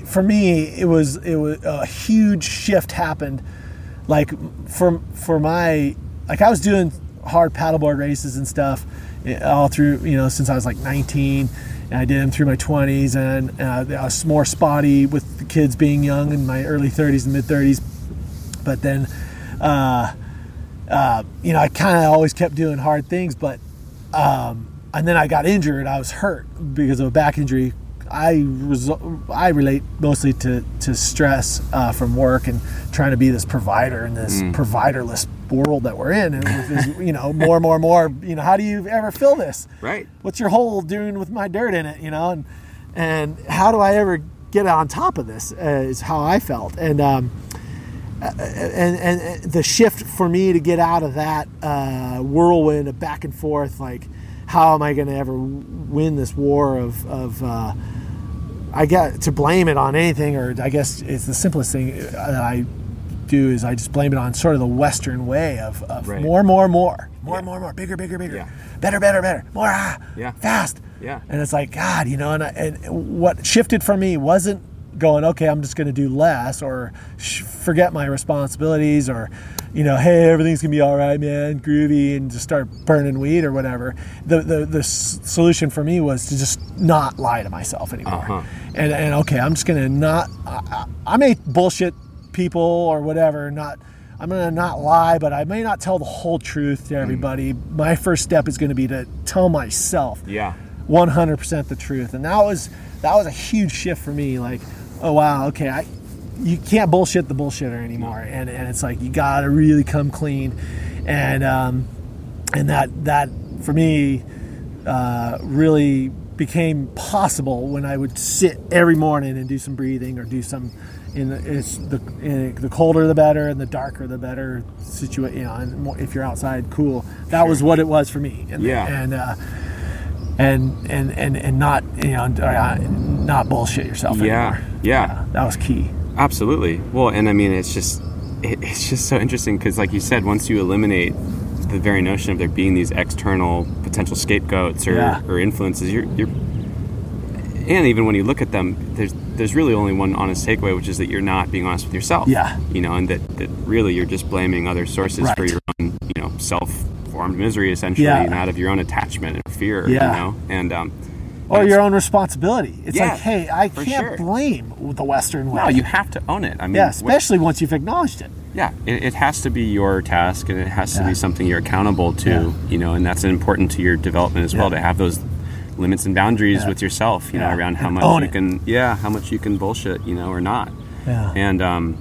for me, it was it was a huge shift happened, like for for my like I was doing hard paddleboard races and stuff eh, all through you know since I was like 19 and I did them through my 20s and uh, I was more spotty with the kids being young in my early 30s and mid 30s but then uh, uh, you know I kind of always kept doing hard things but um, and then I got injured. I was hurt because of a back injury I resol- I relate mostly to to stress uh, from work and trying to be this provider in this providerless world that we're in and this, you know more and more and more you know how do you ever fill this? Right. what's your hole doing with my dirt in it you know? And and how do I ever get on top of this uh, is how I felt. And um and, and and the shift for me to get out of that uh, whirlwind of back and forth like how am I going to ever win this war of, of uh, I get to blame it on anything, or I guess it's the simplest thing that I do is I just blame it on sort of the Western way of, of Right. more, more, more, more, Yeah. more, more, bigger, bigger, bigger, Yeah. better, better, better, more, ah, Yeah. fast. Yeah. And it's like God, you know, and, I, and what shifted for me wasn't going, okay, I'm just going to do less or sh- forget my responsibilities or, you know, hey, everything's gonna be all right, man, groovy, and just start burning weed or whatever. The the, the s- solution for me was to just not lie to myself anymore. Uh-huh. And and okay, I'm just gonna not. I, I I may bullshit people or whatever. Not. I'm gonna not lie, but I may not tell the whole truth to everybody. My first step is gonna be to tell myself Yeah. 100% the truth and that was that was a huge shift for me like oh wow okay i you can't bullshit the bullshitter anymore and and it's like you gotta really come clean and um and that that for me uh really became possible when i would sit every morning and do some breathing or do some in the, it's the in the colder the better and the darker the better situation you know and if you're outside cool. That was what it was for me and Yeah. and uh and and and and not you know not bullshit yourself Yeah. anymore. Yeah. that was key. Absolutely. Well, and I mean, it's just it, it's just so interesting because, like you said, once you eliminate the very notion of there being these external potential scapegoats or, Yeah. or influences, you're, you're and even when you look at them, there's there's really only one honest takeaway, which is that you're not being honest with yourself. Yeah. You know, and that, that really you're just blaming other sources for your own, you know, self-formed misery essentially, Yeah. and out of your own attachment and fear. Yeah. You know, and um, Or your own responsibility. It's Yeah, like, hey, I can't sure. blame the Western way. No, you have to own it. I mean, yeah, what- especially once you've acknowledged it. yeah it, it has to be your task and it has to Yeah. be something you're accountable to Yeah. you know and that's important to your development as well to have those limits and boundaries with yourself you know around how And much you it. can yeah how much you can bullshit you know or not Yeah. and um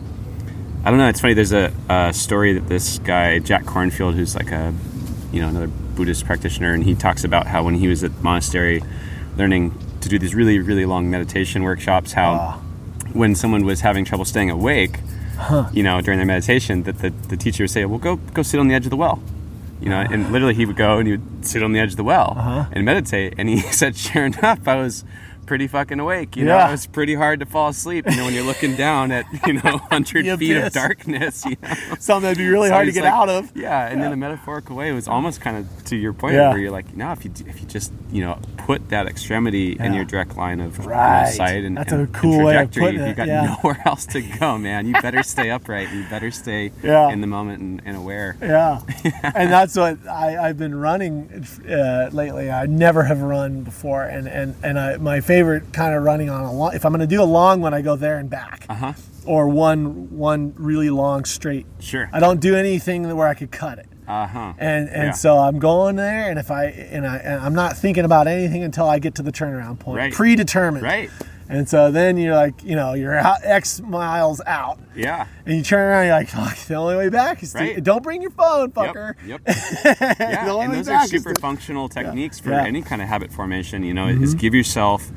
i don't know it's funny there's a, a story that this guy jack kornfield who's like a you know another buddhist practitioner and he talks about how when he was at the monastery learning to do these really really long meditation workshops how Wow. when someone was having trouble staying awake, you know, during their meditation, that the, the teacher would say, "Well, go go sit on the edge of the well," you know, and literally he would go and he would sit on the edge of the well Uh-huh. and meditate. And he said, "Sure enough, I was." Pretty fucking awake, you know. Yeah. It was pretty hard to fall asleep, you know, when you're looking down at, you know, hundred feet of darkness. You know? Something that'd be really So hard to get like- out of. Yeah, and in a metaphorical way, it was almost kind of to your point Yeah. where you're like, no, if you if you just you know put that extremity in your direct line of you know, sight and That's and- a cool way of trajectory, putting you it, got yeah. nowhere else to go, man. You better stay upright. You better stay Yeah. in the moment and, and aware. Yeah, and that's what I, I've been running uh, lately. I never have run before, and and and I, my favorite kind of running on a long. If I'm going to do a long one, I go there and back, Uh-huh. or one one really long straight. Sure. I don't do anything where I could cut it. Uh huh. And and Yeah. so I'm going there, and if I and I and I'm not thinking about anything until I get to the turnaround point, Right. predetermined. Right. And so then you're like, you know, you're out X miles out, Yeah. and you turn around, you're like, fuck, the only way back is to Right. don't bring your phone, fucker. Yep. yep. Yeah, and those are super to- functional techniques for Yeah. Mm-hmm. any kind of habit formation. You know, is give yourself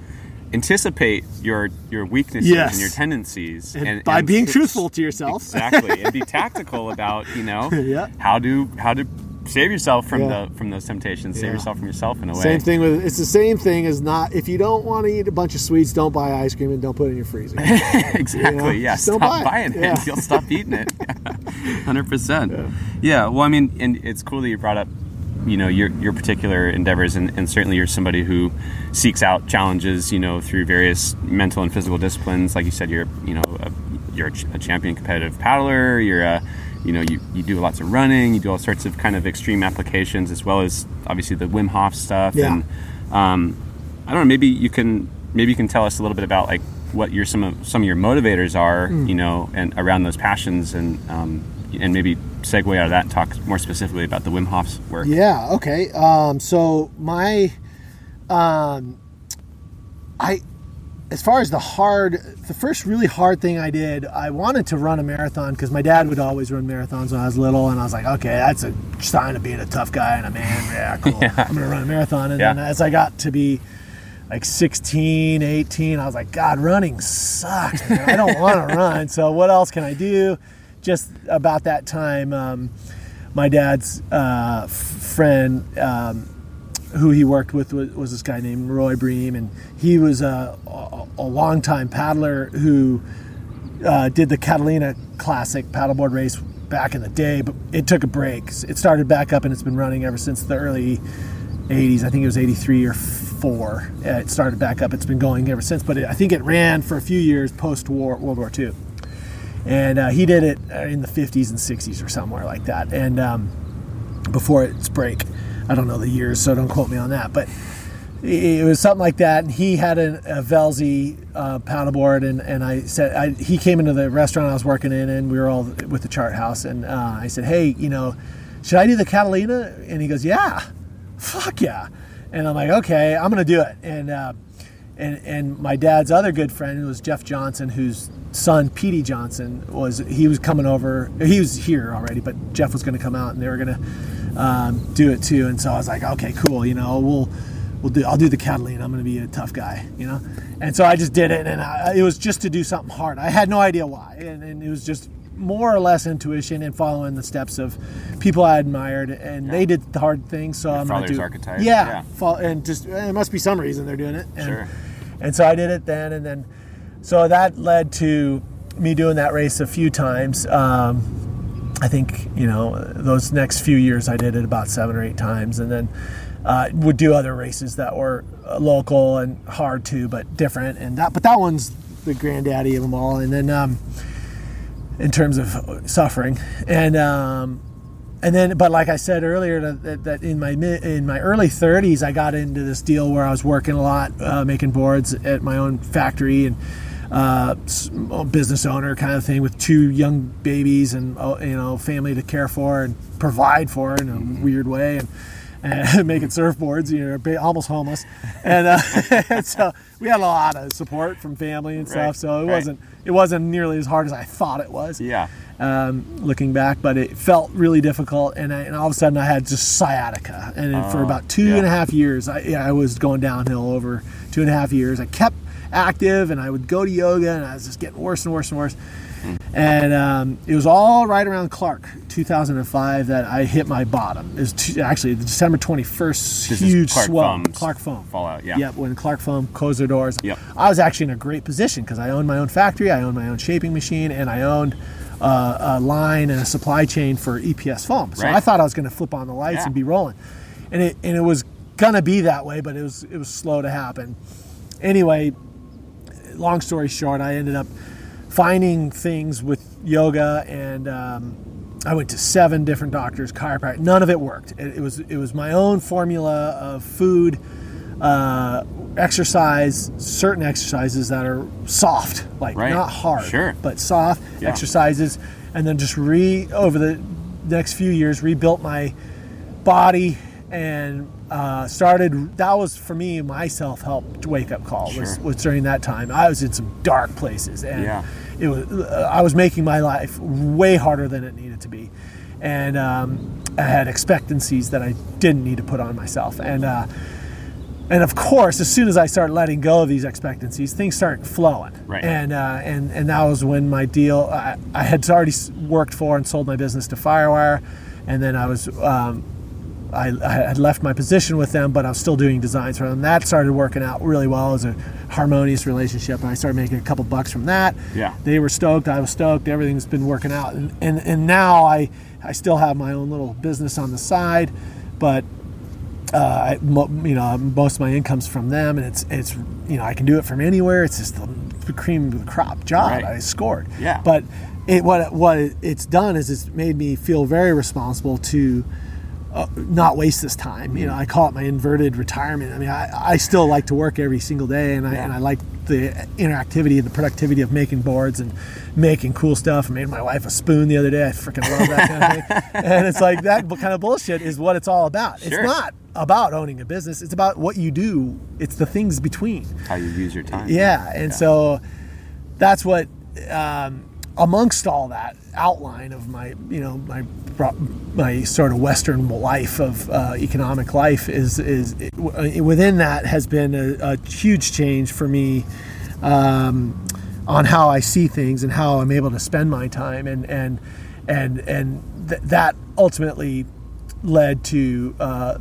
anticipate your your weaknesses Yes. and your tendencies, And by being truthful to yourself. exactly, and be tactical about you know Yeah. how to how to save yourself from Yeah. the from those temptations, save Yeah. yourself from yourself in a way. Same thing with it's the same thing as not if you don't want to eat a bunch of sweets, don't buy ice cream and don't put it in your freezer. exactly. You know, Yeah. just Stop buy it. buying it. Yeah. You'll stop eating it. Hundred percent. Yeah. Well, I mean, and it's cool that you brought up, you know, your your particular endeavors, and, and certainly you're somebody who seeks out challenges, you know, through various mental and physical disciplines. Like you said, you're, you know, a, you're a champion competitive paddler. You're a you know, you, you do lots of running, you do all sorts of kind of extreme applications, as well as obviously the Wim Hof stuff. Yeah. And um, I don't know, maybe you can maybe you can tell us a little bit about like what your some of some of your motivators are, Hmm. you know, and around those passions, and um, and maybe segue out of that and talk more specifically about the Wim Hof's work. Yeah. Okay. Um, so my, um, I, as far as the hard, the first really hard thing I did, I wanted to run a marathon because my dad would always run marathons when I was little, and I was like, okay, that's a sign of being a tough guy and a man. Yeah, cool. I'm gonna run a marathon. And Yeah. then as I got to be like 16, 18, I was like, God, running sucks. Man. I don't want to run. So what else can I do? Just about that time, um, my dad's uh, friend, um, who he worked with, was, was this guy named Roy Bream, and he was a, a, a longtime paddler who uh, did the Catalina Classic paddleboard race back in the day, but it took a break. It started back up and it's been running ever since the early 80s. I think it was 83 or 4. Uh, It started back up. It's been going ever since, but it, I think it ran for a few years post war World War II. And uh, he did it in the 50s and 60s or somewhere like that. And um, before its break, I don't know the years, so don't quote me on that. But it was something like that. And he had a Velzy uh, paddleboard, and, and I said I, he came into the restaurant I was working in, and we were all with the chart house. And uh, I said, hey, you know, should I do the Catalina? And he goes, yeah, fuck yeah. And I'm like, okay, I'm gonna do it. And uh, and and my dad's other good friend was Jeff Johnson, whose son Petey Johnson was he was coming over. He was here already, but Jeff was to come out, and they were to um, do it too. And so I was like, okay, cool. You know, we'll we'll do. I'll do the Catalina. I'm going to be a tough guy. You know. And so I just did it, and I, it was just to do something hard. I had no idea why, and, and it was just more or less intuition and following the steps of people I admired, and they did the hard things. So I'm going to father's do archetype, Yeah, yeah. and just there must be some reason they're doing it. And, Sure. and so I did it then, and then so that led to me doing that race a few times. Um, I think you know those next few years I did it about seven or eight times, and then uh, would do other races that were uh, local and hard too, but different. And that, but that one's the granddaddy of them all. And then um, in terms of suffering, and um, and then but like I said earlier that, that in my in my early 30s I got into this deal where I was working a lot uh, making boards at my own factory and uh, business owner kind of thing with two young babies and uh, you know family to care for and provide for in a weird way and and making surfboards, you know, almost homeless, and uh, so we had a lot of support from family and Right, stuff. So it right. wasn't it wasn't nearly as hard as I thought it was Yeah. um, looking back, but it felt really difficult. And, I, and all of a sudden, I had just sciatica, and then for Oh, about two yeah. and a half years, I, yeah, I was going downhill over two and a half years. I kept active, and I would go to yoga, and I was just getting worse and worse and worse. Hmm. And um, it was all right around Clark, 2005, that I hit my bottom. It was two, actually the December 21st, This huge Clark swell. Foam's Clark foam. Fallout. Yeah. Yep, when Clark Foam closed their doors. Yep. I was actually in a great position because I owned my own factory, I owned my own shaping machine, and I owned uh, a line and a supply chain for EPS foam. So Right. I thought I was going to flip on the lights Yeah. and be rolling, and it and it was gonna be that way, but it was it was slow to happen. Anyway, long story short, I ended up finding things with yoga and. Um, I went to seven different doctors, chiropractor. None of it worked. It, it was it was my own formula of food, uh, exercise, certain exercises that are soft, like Right. not hard, Sure. but soft Yeah. exercises, and then just re over the next few years rebuilt my body and uh, started. That was for me my self help wake up call. Was, Sure. was during that time. I was in some dark places, and Yeah. it was. Uh, I was making my life way harder than it needed to be, and um, I had expectancies that I didn't need to put on myself, and. Uh, and of course, as soon as I start letting go of these expectancies, things start flowing. Right. And uh, and and that was when my deal. I, I had already worked for and sold my business to FireWire, and then I was. Um, I, I had left my position with them, but I was still doing designs for them. That started working out really well. It was a harmonious relationship, and I started making a couple bucks from that. Yeah. They were stoked. I was stoked. Everything's been working out, and and, and now I I still have my own little business on the side, but uh, I, mo- you know, most of my income's from them, and it's it's you know I can do it from anywhere. It's just the cream of the crop job. Right. I scored. Yeah. But it what what it's done is it's made me feel very responsible to. Uh, not waste this time. You know, I call it my inverted retirement. I mean, I, I still like to work every single day, and I Yeah. and I like the interactivity and the productivity of making boards and making cool stuff. I made my wife a spoon the other day. I freaking love that kind of thing. And it's like that kind of bullshit is what it's all about. Sure. It's not about owning a business. It's about what you do. It's the things between. How you use your time. Yeah, and so that's what um, amongst all that outline of my you know my my sort of Western life of uh, economic life is is within that has been a, a huge change for me um, on how I see things and how I'm able to spend my time and and and and th- that ultimately led to uh,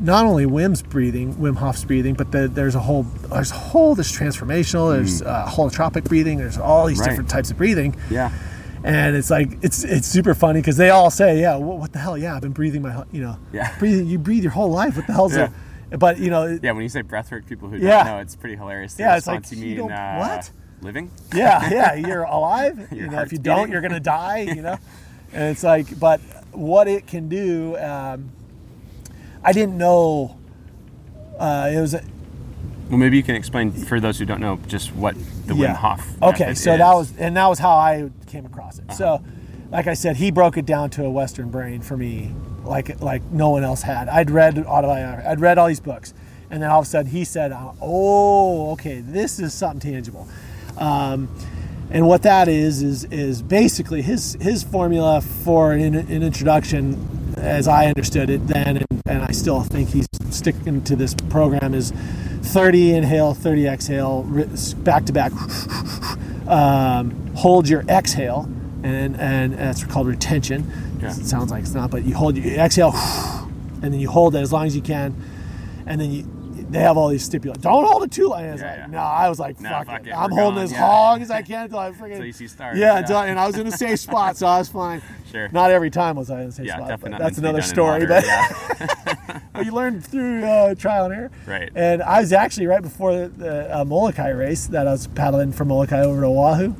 not only Wim's breathing, Wim Hof's breathing, but the, there's a whole there's a whole there's transformational, there's uh, holotropic breathing, there's all these Mm. Right. different types of breathing, Yeah. and it's like it's it's super funny because they all say, yeah, what, what the hell, yeah, I've been breathing my you know, Yeah. breathing you breathe your whole life, what the hell's Yeah. But you know, Yeah, when you say breathwork, people who Yeah. don't know, it's pretty hilarious. Yeah, it's like, you mean uh, what? living? yeah, yeah, you're alive. You know, if you don't, you're gonna die. You know, and it's like, but what it can do, um, I didn't know. Uh, it was A, Well, maybe you can explain for those who don't know just what the Wim Hof. Okay, so is. that was and that was how I came across it. Uh-huh. So, like I said, he broke it down to a Western brain for me, like like no one else had. I'd read autobiography, I'd read all these books, and then all of a sudden he said, "Oh, okay, this is something tangible." Um, and what that is is is basically his his formula for an, an introduction, as I understood it then, and, I still think he's sticking to this program is 30 inhale, 30 exhale, back to back. Um, hold your exhale, and and that's called retention. Yeah. It sounds like it's not, but you hold your exhale, and then you hold it as long as you can, and then you. They have all these stipulations. Don't hold it too long. And I was Yeah, like, yeah. No, I was like, No, fuck, fuck it. it, I'm we're holding going, as long as I can until I freaking. Until you see stars, Yeah, and I was in a safe spot, so I was fine. Sure. Not every time was I in a safe Yeah, spot. definitely but that's another to be done in story. water, But yeah. but you learn through uh, trial and error. Right. And I was actually right before the, the uh, Molokai race that I was paddling from Molokai over to Oahu,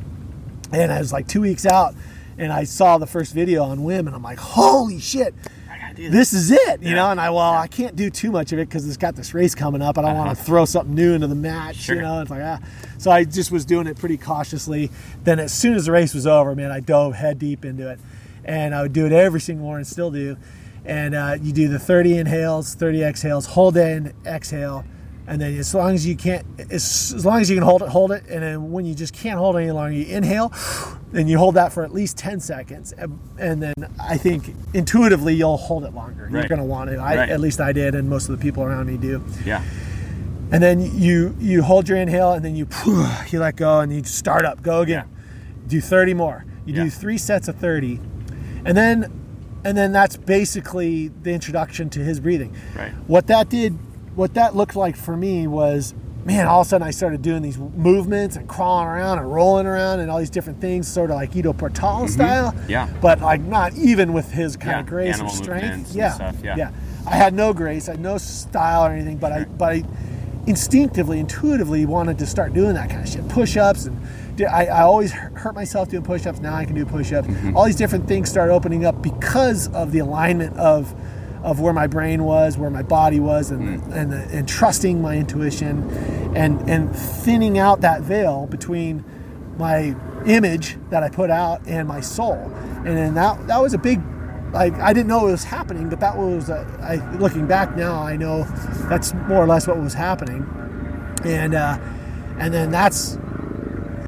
and I was like two weeks out, and I saw the first video on Wim, and I'm like, holy shit. I This is it, you Yeah. know, and I well, I can't do too much of it because it's got this race coming up. I don't want to throw something new into the match, Uh-huh. Sure. you know. It's like ah, so I just was doing it pretty cautiously. Then as soon as the race was over, man, I dove head deep into it, and I would do it every single morning, still do. And uh, you do the 30 inhales, 30 exhales, hold in, exhale, and then as long as you can't, as, as long as you can hold it, hold it. And then when you just can't hold it any longer, you inhale, and you hold that for at least 10 seconds. And, and then I think intuitively you'll hold it longer. You're going to want it. I, Right. At least I did, and most of the people around me do. Yeah. And then you you hold your inhale, and then you you let go, and you start up, go again. Do 30 more. You Yeah. do three sets of 30, and then and then that's basically the introduction to his breathing. Right. What that did, what that looked like for me was, man, all of a sudden I started doing these movements and crawling around and rolling around and all these different things, sort of like Ido Portal style. Mm-hmm. Yeah. But like not even with his kind Yeah, of grace or animal strength. movements and Yeah. stuff, yeah. Yeah. I had no grace, I had no style or anything, but I but I instinctively, intuitively wanted to start doing that kind of shit. Push-ups and di- I, I always hurt myself doing push-ups. Now I can do push-ups. Mm-hmm. All these different things start opening up because of the alignment of of where my brain was, where my body was, and Mm. and, and trusting my intuition, and and thinning out that veil between my image that I put out and my soul. And then that that was a big like I didn't know it was happening, but that was uh, I looking back now, I know that's more or less what was happening, and uh, and then that's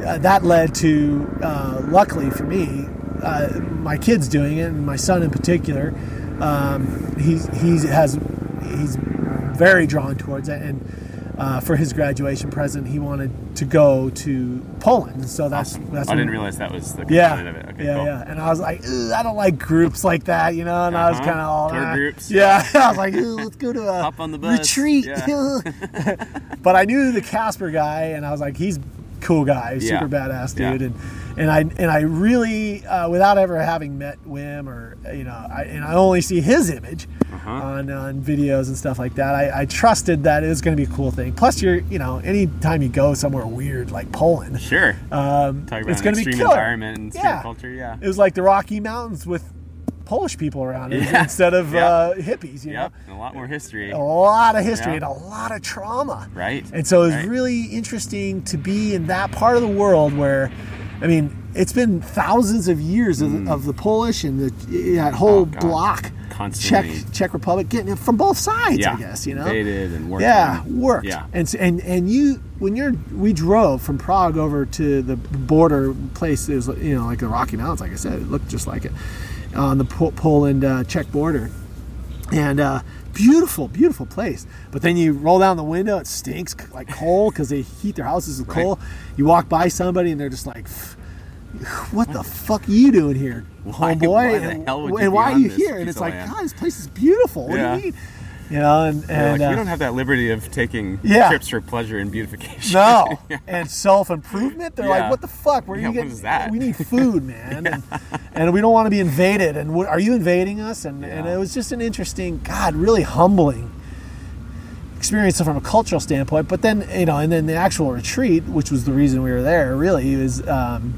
uh, that led to uh, luckily for me, uh, my kids doing it, and my son in particular. Um, he he has he's very drawn towards it, and uh, for his graduation present, he wanted to go to Poland. So that's Awesome. that's I didn't realize that was the yeah, of it. Okay, yeah, cool. yeah. And I was like, I don't like groups like that, you know. And I was Uh-huh. kind of all Tour "Ah." groups. Yeah, I was like, let's go to a Hop on the bus. retreat. Yeah. but I knew the Kasper guy, and I was like, he's cool guy, Yeah. super badass Yeah. dude, and and I and I really, uh, without ever having met Wim or you know, I, and I only see his image Uh-huh. on on videos and stuff like that. I, I trusted that it was going to be a cool thing. Plus, you're you know, anytime you go somewhere weird like Poland, Sure. um, Talk about it's going to be killer. environment and Yeah. culture. Yeah. It was like the Rocky Mountains with Polish people around Yeah. instead of uh, hippies. You Yep. And a lot more history. a lot of history Yeah. and a lot of trauma. Right. And so it was Right. really interesting to be in that part of the world where, I mean, it's been thousands of years of, of the Polish and the, that whole Mm. Oh, block, Czech Constantly. Czech Republic, getting it from both sides. yeah. I guess you know. Invaded and worked. Yeah, on. worked. Yeah. And and and you when you're we drove from Prague over to the border place. It was you know like the Rocky Mountains. Like I said, it looked just like it on the po- Poland uh, Czech border, and uh, beautiful, beautiful place. But then you roll down the window, it stinks like coal because they heat their houses with Right. coal. You walk by somebody and they're just like. What the fuck are you doing here, Why- homeboy? why and, hell would you and be why are you this here? And it's like, land? God, this place is beautiful. What Yeah. do you mean? You know, and, and like, uh, we don't have that liberty of taking Yeah. trips for pleasure and beautification. No, Yeah. and self improvement. They're like, "What the fuck? Where are Yeah, you getting? is that?" We need food, man, and, and we don't want to be invaded. And what, are you invading us?" And, and it was just an interesting, God, really humbling experience from a cultural standpoint. But then, you know, and then the actual retreat, which was the reason we were there, really was, um,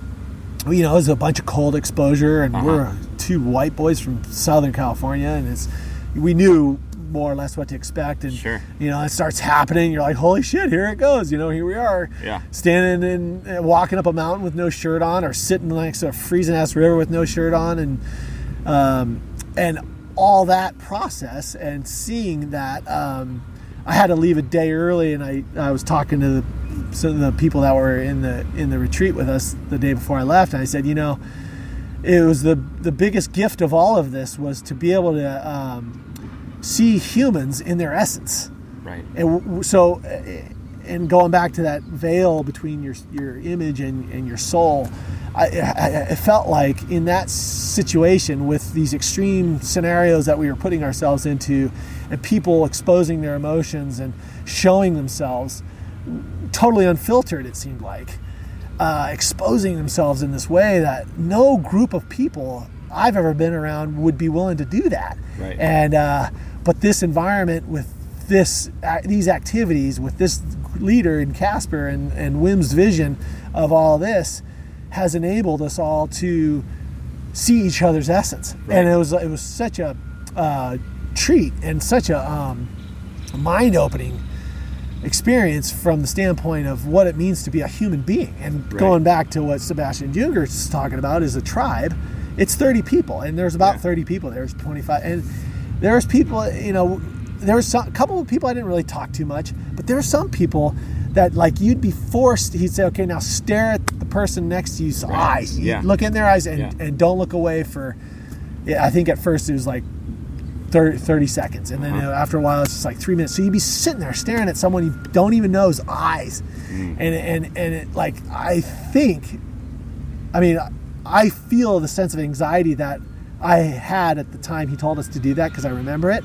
you know, it was a bunch of cold exposure, and Uh-huh. we're two white boys from Southern California, and it's we knew more or less what to expect, and Sure. you know, it starts happening. You're like, holy shit, here it goes. You know, here we are. Yeah. Standing and uh, walking up a mountain with no shirt on, or sitting next to a freezing ass river with no shirt on, and um, and all that process, and seeing that. Um, I had to leave a day early, and I, I was talking to the, some of the people that were in the in the retreat with us the day before I left, and I said, you know, it was the the biggest gift of all of this was to be able to um, see humans in their essence Right. and so uh, and going back to that veil between your your image and, and your soul I, I, it felt like in that situation with these extreme scenarios that we were putting ourselves into and people exposing their emotions and showing themselves totally unfiltered it seemed like uh, exposing themselves in this way that no group of people I've ever been around would be willing to do that. Right. And uh, but this environment with this these activities with this leader in Kasper and, and Wim's vision of all this has enabled us all to see each other's essence. And it was it was such a uh, treat and such a um, mind opening experience from the standpoint of what it means to be a human being. And Right. going back to what Sebastian Junger is talking about is a tribe. It's 30 people, and there's about Yeah. 30 people. There's 25, and there's people. You know, there was some, a couple of people I didn't really talk too much, but there some people that like you'd be forced. He'd say, "Okay, now stare at the person next to you's eyes. You Yeah. Look in their eyes and, Yeah. and don't look away for." Yeah, I think at first it was like 30, 30 seconds. And then Uh-huh. you know, after a while, it's just like three minutes. So you'd be sitting there staring at someone you don't even know's eyes. Mm. And, and, and it, like, I think, I mean, I feel the sense of anxiety that I had at the time he told us to do that because I remember it,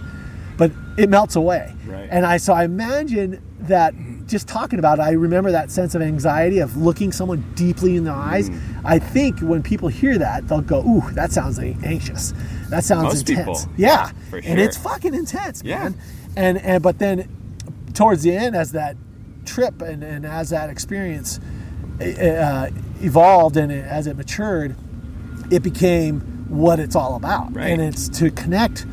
but it melts away. Right. And I, so I imagine that just talking about it, I remember that sense of anxiety of looking someone deeply in the eyes. Mm. I think when people hear that, they'll go, "Ooh, that sounds anxious. That sounds Most intense." people. Yeah, For and it's fucking intense, Yeah. man. And and but then towards the end, as that trip and, and as that experience uh, evolved and as it matured, it became what it's all about, Right. and it's to connect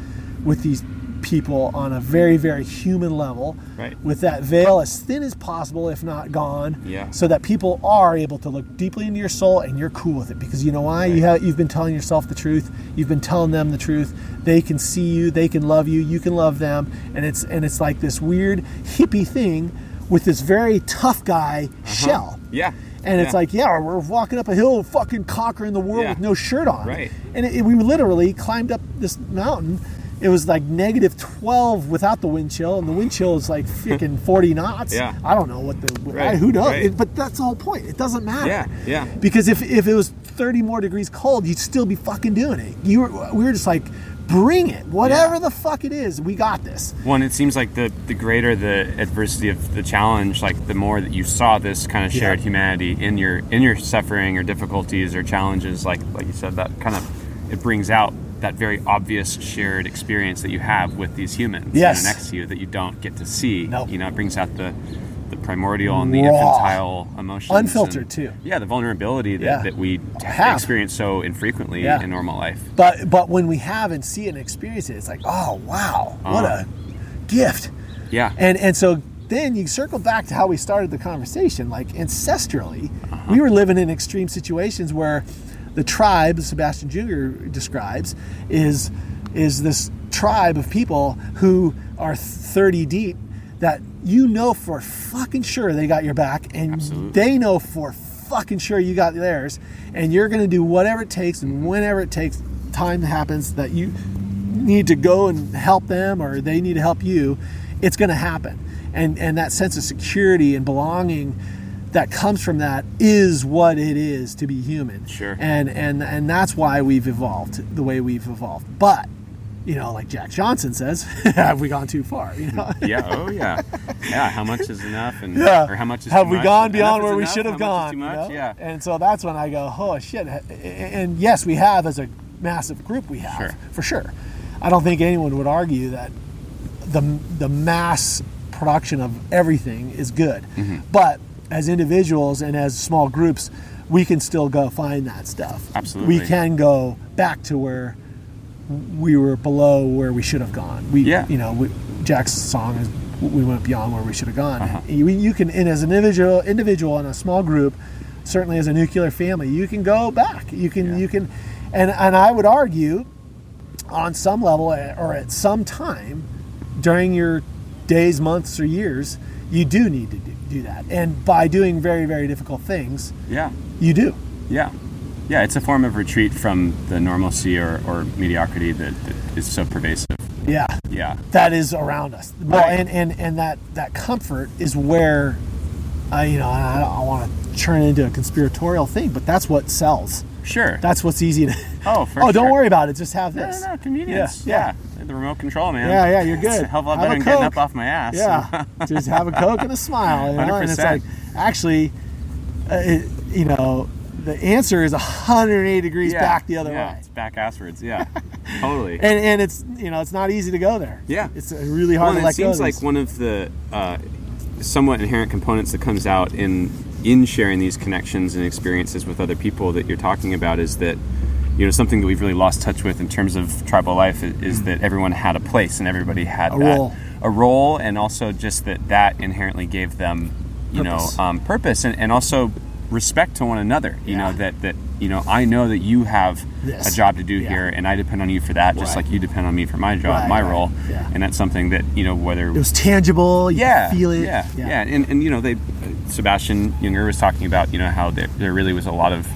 with these people on a very very human level Right. with that veil as thin as possible if not gone Yeah. so that people are able to look deeply into your soul and you're cool with it. Because you know why? You have you've been telling yourself the truth. You've been telling them the truth. They can see you. They can love you. You can love them. And it's and it's like this weird hippie thing with this very tough guy uh-huh. shell Yeah. and it's like, yeah, we're walking up a hill, fucking conquering the world Yeah. with no shirt on. Right. And it, we literally climbed up this mountain. It was like negative 12 without the wind chill, and the wind chill is like freaking 40 knots. Yeah. I don't know what the, Right, who knows? right. It- but that's the whole point. It doesn't matter. Yeah, yeah. Because if, if it was 30 more degrees cold, you'd still be fucking doing it. You were, we were just like, bring it. Whatever Yeah. the fuck it is, we got this. One, it seems like the the greater the adversity of the challenge, like the more that you saw this kind of shared Yeah. humanity in your in your suffering or difficulties or challenges, like like you said, that kind of it brings out that very obvious shared experience that you have with these humans Yes. next to you that you don't get to see. Nope. You know, it brings out the primordial and the Raw. infantile emotions, Unfiltered, and- too. Yeah, the vulnerability that, Yeah. that we Have. experience so infrequently Yeah. in normal life. But but when we have and see it and experience it, it's like, oh wow, what Uh-huh. a gift. Yeah, And and so then you circle back to how we started the conversation. Like ancestrally, we were living in extreme situations where the tribe Sebastian Junger describes is is this tribe of people who are 30 deep that you know for fucking sure they got your back and Absolutely. they know for fucking sure you got theirs and you're going to do whatever it takes and whenever it takes time happens that you need to go and help them or they need to help you it's going to happen and and that sense of security and belonging that comes from that is what it is to be human Sure. and and and that's why we've evolved the way we've evolved but you know like jack johnson says have we gone too far you know yeah, oh yeah, yeah. How much is enough, and yeah. or how much is have we much? gone beyond where we should have how much is gone? Too you know? yeah. And so that's when I go, oh shit. And yes, we have as a massive group, we have Sure. for sure. I don't think anyone would argue that the the mass production of everything is good, Mm-hmm. but as individuals and as small groups, we can still go find that stuff. Absolutely. we can go back to where we were below where we should have gone. We, Yeah. you know, we, Jack's song is "We went beyond where we should have gone." Uh-huh. You, you can, and as an individual, individual in a small group, certainly as a nuclear family, you can go back. You can, Yeah. you can, and and I would argue, on some level eh, or at some time during your days, months, or years, you do need to do, do that. And by doing very, very difficult things, yeah, you do. yeah, yeah. It's a form of retreat from the normalcy or, or mediocrity that, that is so pervasive. Yeah. Yeah, that is around us. Well, Right. and, and and that that comfort is where, I you know, I don't want to turn it into a conspiratorial thing, but that's what sells. sure. That's what's easy to. Oh, for oh, don't worry about it. Just have this. no, no, convenience. Yeah, Yeah, the remote control, man. Yeah, yeah, you're It's good. a hell of a lot Have better a than getting up off my ass. Yeah, just have a coke and a smile. You know? And it's like actually, uh, it, you know, the answer is 180 degrees Yeah, back the other yeah, way. It's back asswards. Yeah, totally. And and it's you know it's not easy to go there. Yeah. it's really hard well, to it seems like one of the uh, somewhat inherent components that comes out in in sharing these connections and experiences with other people that you're talking about is that you know something that we've really lost touch with in terms of tribal life is, is that everyone had a place and everybody had A that role. a role and also just that that inherently gave them you Purpose. know um, purpose and, and also respect to one another you know that that you know I know that you have This. a job to do Yeah. here and I depend on you for that just Right. like you depend on me for my job Right, my right. role Yeah. and that's something that you know whether it was tangible. You yeah, feel it. Yeah, yeah, And, and you know, they Sebastian Junger was talking about you know how there, there really was a lot of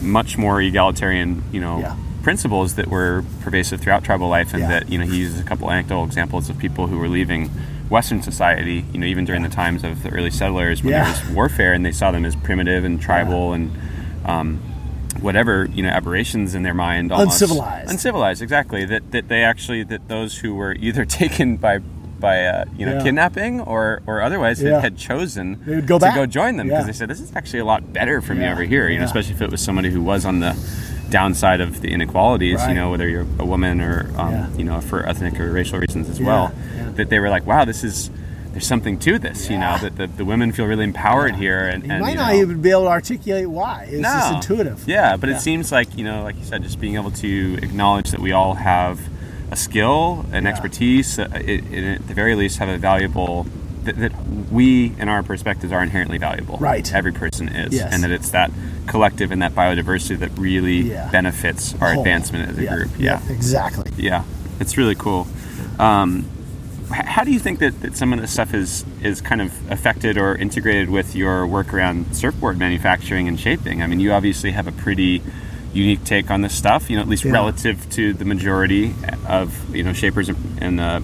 much more egalitarian you know Yeah. principles that were pervasive throughout tribal life, and Yeah. that you know he uses a couple anecdotal examples of people who were leaving Western society, you know, even during the times of the early settlers when Yeah. there was warfare, and they saw them as primitive and tribal and. Um, whatever you know aberrations in their mind almost. Uncivilized. uncivilized exactly that that they actually that those who were either taken by by uh, you know Yeah. kidnapping or or otherwise Yeah. had, had chosen go to back. go join them because Yeah. they said this is actually a lot better for me over here you know especially if it was somebody who was on the downside of the inequalities Right. you know whether you're a woman or um, Yeah. you know for ethnic or racial reasons as Yeah, well yeah. that they were like wow this is there's something to this you know that the, the women feel really empowered here and, You and might you not know, even be able to articulate why. It's just intuitive. Yeah, but it seems like you know, like you said, just being able to acknowledge that we all have a skill, an expertise, uh, it, it, at the very least, have a valuable. That, that we, in our perspectives, are inherently valuable. Right. Every person is, Yes. and that it's that collective and that biodiversity that really Yeah. benefits our Whole. advancement as a Yeah, group. Yeah. exactly. Yeah, it's really cool. Um, how do you think that, that some of this stuff is is kind of affected or integrated with your work around surfboard manufacturing and shaping? I mean, you obviously have a pretty unique take on this stuff. You know, at least Yeah. relative to the majority of you know shapers and, and uh,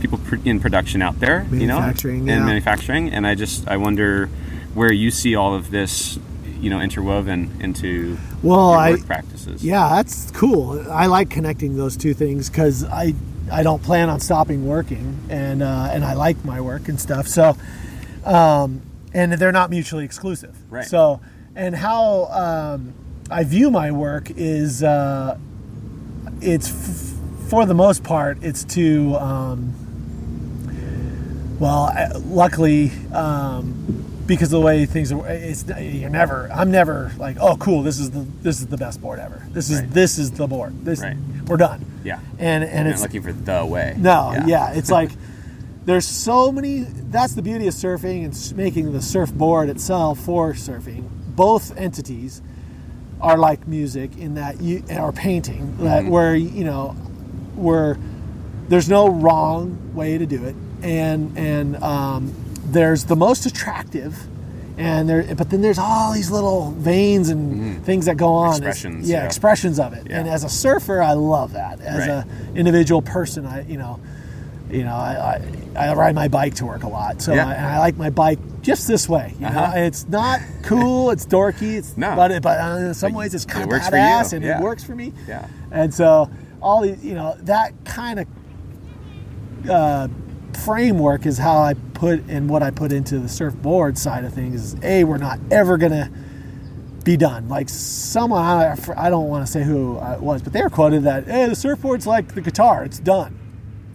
people pr- in production out there. You know, Manufacturing, and yeah. manufacturing. And I just I wonder where you see all of this. You know, interwoven into Well, I practices. yeah, that's cool. I like connecting those two things because I I don't plan on stopping working, and uh, and I like my work and stuff. So, um, and they're not mutually exclusive. Right. So, and how um, I view my work is uh, it's f- for the most part it's to um, well, luckily. Um, because of the way things are, it's you're never. I'm never like, oh, cool. This is the this is the best board ever. This is Right. this is the board. This Right. we're done. Yeah. And and You're it's looking for the way. no, yeah. it's like there's so many. That's the beauty of surfing and making the surfboard itself for surfing. Both entities are like music in that you or painting that Mm-hmm. where you know where there's no wrong way to do it, and and um, there's the most attractive. And there, but then there's all these little veins and things that go on. Expressions, yeah, yeah. expressions of it. Yeah. And as a surfer, I love that. As Right. a individual person, I you know, you know, I, I, I ride my bike to work a lot, so Yeah. I, and I like my bike just this way. You Uh-huh. know, it's not cool, it's dorky, it's No. but it, but uh, in some ways it's it kind of works for you, badass and it works for me. Yeah. And so all these you know that kind of uh, framework is how I put and what I put into the surfboard side of things. Is a we're not ever gonna be done. Like someone I, I don't want to say who it was, but they were quoted that hey the surfboard's like the guitar, it's done.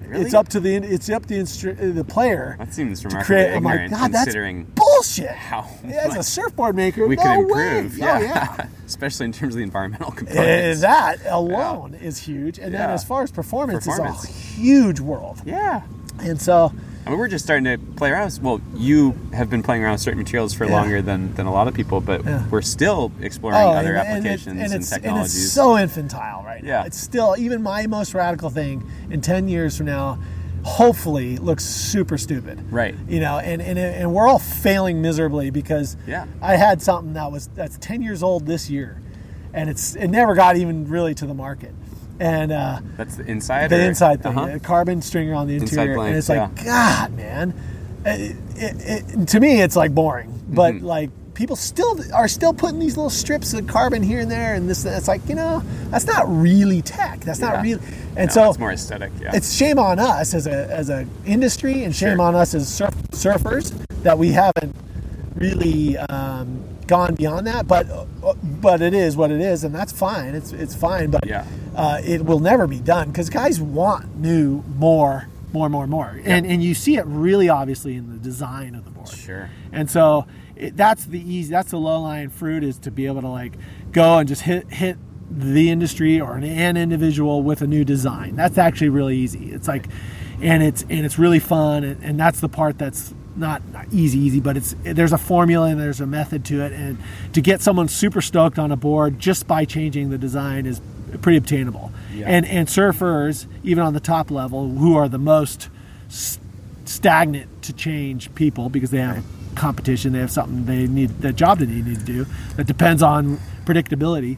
Really? It's up to the it's up to the, instru- uh, the player That seems to remarkably create. I'm like, God, that's considering bullshit. how As a surfboard maker, we no could way. improve. Oh, Yeah. yeah. Especially in terms of the environmental components. that alone is huge. And then as far as performance, Performance. is a huge world. yeah. And so, I mean, we're just starting to play around. Well, you have been playing around with certain materials for Yeah. longer than, than a lot of people, but Yeah. we're still exploring oh, other and, and it- applications and, and, technologies. it's so infantile right now. Yeah. It's still even my most radical thing in ten years from now. Hopefully, looks super stupid. Right. You know, and, and and we're all failing miserably because Yeah. I had something that was that's ten years old this year, and it's it never got even really to the market, and. uh That's the inside. the or- inside thing, Uh-huh. a carbon stringer on the interior, and it's like, God, man, it, it, it, to me, it's like boring. But Mm-hmm. like, people still are still putting these little strips of carbon here and there, and this. It's like, you know, that's not really tech. That's Yeah. not really. And No, so it's more aesthetic. Yeah. it's shame on us as a as a industry, and shame Sure. on us as surf, surfers that we haven't really um, gone beyond that. But but it is what it is, and that's fine. It's it's fine. But Yeah. uh, it will never be done because guys want new, more, more, more, more, and and you see it really obviously in the design of the board. Sure. And so it, that's the easy, that's the low lying fruit is to be able to like go and just hit hit the industry or an, an individual with a new design. That's actually really easy. It's like, and it's and it's really fun, and, and that's the part that's not, easy, easy, but it's there's a formula and there's a method to it, and to get someone super stoked on a board just by changing the design is pretty obtainable. Yeah. And and surfers, even on the top level, who are the most s- stagnant to change people because they have competition, they have something they need, the job that they need to do that depends on predictability.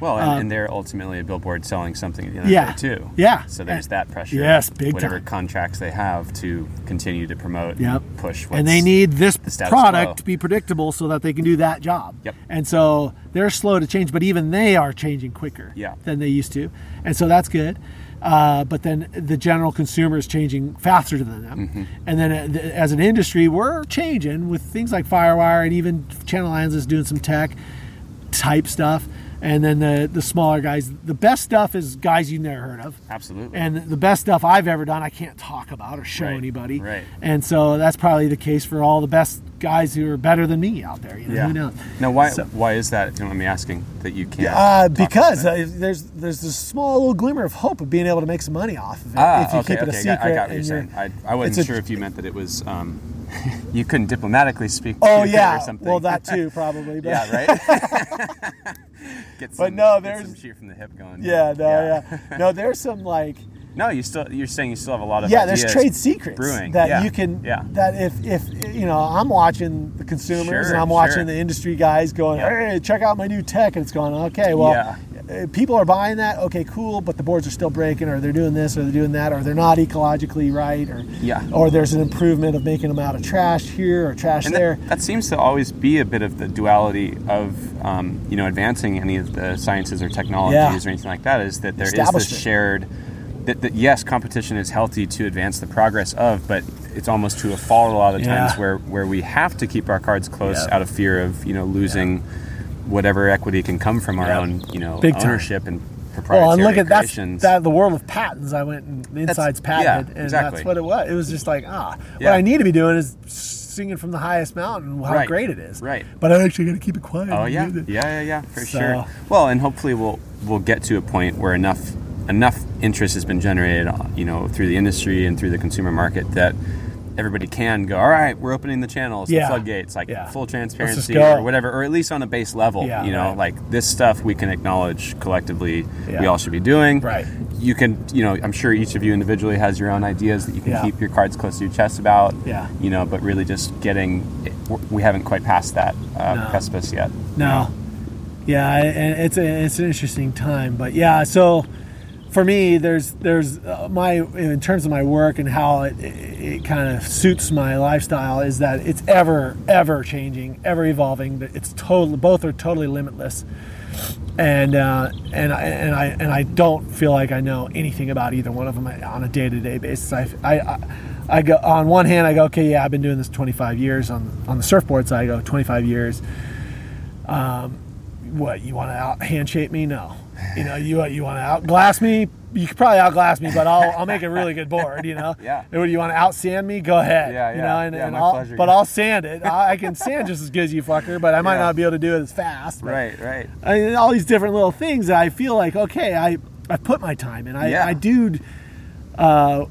Well, and, Um, and they're ultimately a billboard selling something at the end Yeah. of the day too. Yeah. So there's that pressure. Yes, big Whatever time. contracts they have to continue to promote Yep. and push. and they need this status product quo. to be predictable so that they can do that job. Yep. And so they're slow to change, but even they are changing quicker Yeah. than they used to, and so that's good. Uh, but then the general consumer is changing faster than them, Mm-hmm. and then uh, as an industry, we're changing with things like FireWire and even Channel Islands is doing some tech type stuff. And then the the smaller guys. The best stuff is guys you've never heard of. Absolutely. And the best stuff I've ever done, I can't talk about or show Right, anybody. right. And so that's probably the case for all the best guys who are better than me out there. You know, who knows? Now, why So- why is that? If you don't mind me asking that you can't. Uh, because uh, there's there's this small little glimmer of hope of being able to make some money off of it Ah, if you okay, keep it a okay, I secret. got- I got what you're saying. I, I wasn't a- sure if you meant that it was um, you couldn't diplomatically speak. Oh to yeah, or something. well that too probably. But yeah, right. get some, But no, there's- some shoot from the hip going. Yeah, no, yeah. no. There's some like No, you still you're saying you still have a lot of yeah. There's trade secrets brewing that Yeah, you can yeah that if if you know I'm watching the consumers Sure, and I'm watching sure. the industry guys going, Yeah. hey, check out my new tech, and it's going, okay, well. Yeah. uh, People are buying that, okay, cool, but the boards are still breaking, or they're doing this, or they're doing that, or they're not ecologically right, or Yeah. or there's an improvement of making them out of trash here or trash and there. that, that seems to always be a bit of the duality of um, you know advancing any of the sciences or technologies Yeah. or anything like that is that there is Establishment. this shared that, that yes competition is healthy to advance the progress of but it's almost to a fault a lot of the times Yeah. where where we have to keep our cards close Yeah. out of fear of you know losing whatever equity can come from our Yeah. own you know Big time. ownership and proprietary Well, and look at that's that the world of patents. I went and the inside's yeah, patented, and exactly. that's what it was. It was just like ah, Yeah. what I need to be doing is singing from the highest mountain how Right, great it is. right. But I actually got to keep it quiet. Oh yeah, yeah, yeah, yeah, for So- sure. Well, and hopefully we'll we'll get to a point where enough enough interest has been generated, you know, through the industry and through the consumer market that everybody can go. All right, we're opening the channels, Yeah. the floodgates, like Yeah. full transparency or whatever, or at least on a base level. Yeah, you know, right. like this stuff we can acknowledge collectively. We all should be doing. Right. You can, you know, I'm sure each of you individually has your own ideas that you can keep your cards close to your chest about. Yeah. You know, but really just getting, we haven't quite passed that uh, No. precipice yet. No. Yeah, and it's a, it's an interesting time, but yeah. So for me, there's there's uh, my in terms of my work and how it, it, it kind of suits my lifestyle is that it's ever ever changing, ever evolving. It's totally both are totally limitless, and uh, and I and I and I don't feel like I know anything about either one of them on a day to day basis. I, I I go on one hand, I go, okay, yeah, I've been doing this 25 years on on the surfboard side. I go 25 years Um, what you want to out handshake me? No. You know, you you want to outglass me? You could probably outglass me, but I'll I'll make a really good board. You know. Yeah. And you want to outsand me? Go ahead. Yeah, yeah. You know, and, Yeah, and my I'll, pleasure, but yeah. I'll sand it. I, I can sand just as good as you, fucker. But I might Yeah. not be able to do it as fast. but- Right, right. I mean, all these different little things that I feel like okay, I I put my time in. I. I do. Uh,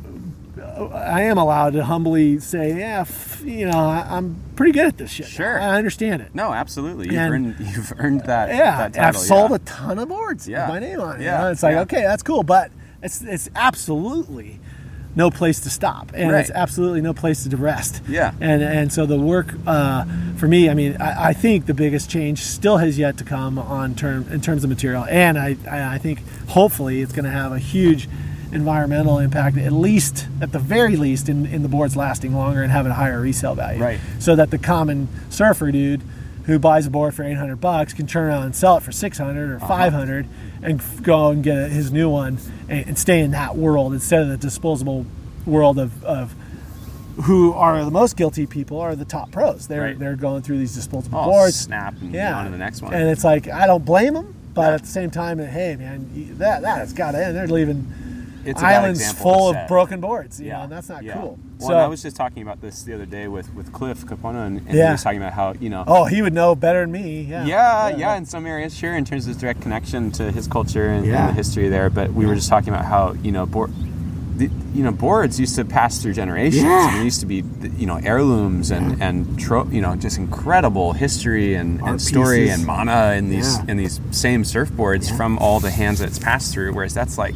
I am allowed to humbly say, yeah, f- you know, I, I'm pretty good at this shit. Sure. I understand it. No, absolutely. You've And- earned you've earned that. Yeah, that title, I've sold yeah. a ton of boards Yeah. with my name on it. Yeah, you know? It's like, yeah. okay, that's cool, but it's it's absolutely no place to stop, and Right. it's absolutely no place to rest. Yeah. and and so the work uh, for me, I mean, I, I think the biggest change still has yet to come on term in terms of material, and I I I think hopefully it's going to have a huge environmental impact at least at the very least in, in the boards lasting longer and having a higher resale value Right. so that the common surfer dude who buys a board for 800 bucks can turn around and sell it for 600 or uh-huh. 500 and go and get his new one and, and stay in that world instead of the disposable world of, of who are the most guilty people are the top pros they're Right. they're going through these disposable Oh, boards snap and yeah on to the next one. and it's like I don't blame them but Yeah. at the same time hey man that that has got to end they're leaving It's islands full of broken boards you yeah, know and that's not yeah. cool Well, so I was just talking about this the other day with with Cliff Kapono, and, and he was talking about how you know. oh he would know better than me yeah Yeah, yeah, in some areas, sure, in terms of direct connection to his culture and, Yeah. and the history there. But we were just talking about how you know, board, the, you know, boards used to pass through generations. Yeah. and there used to be you know heirlooms and and tro- you know just incredible history and, and story pieces. and mana in these Yeah. in these same surfboards from all the hands that it's passed through. Whereas that's like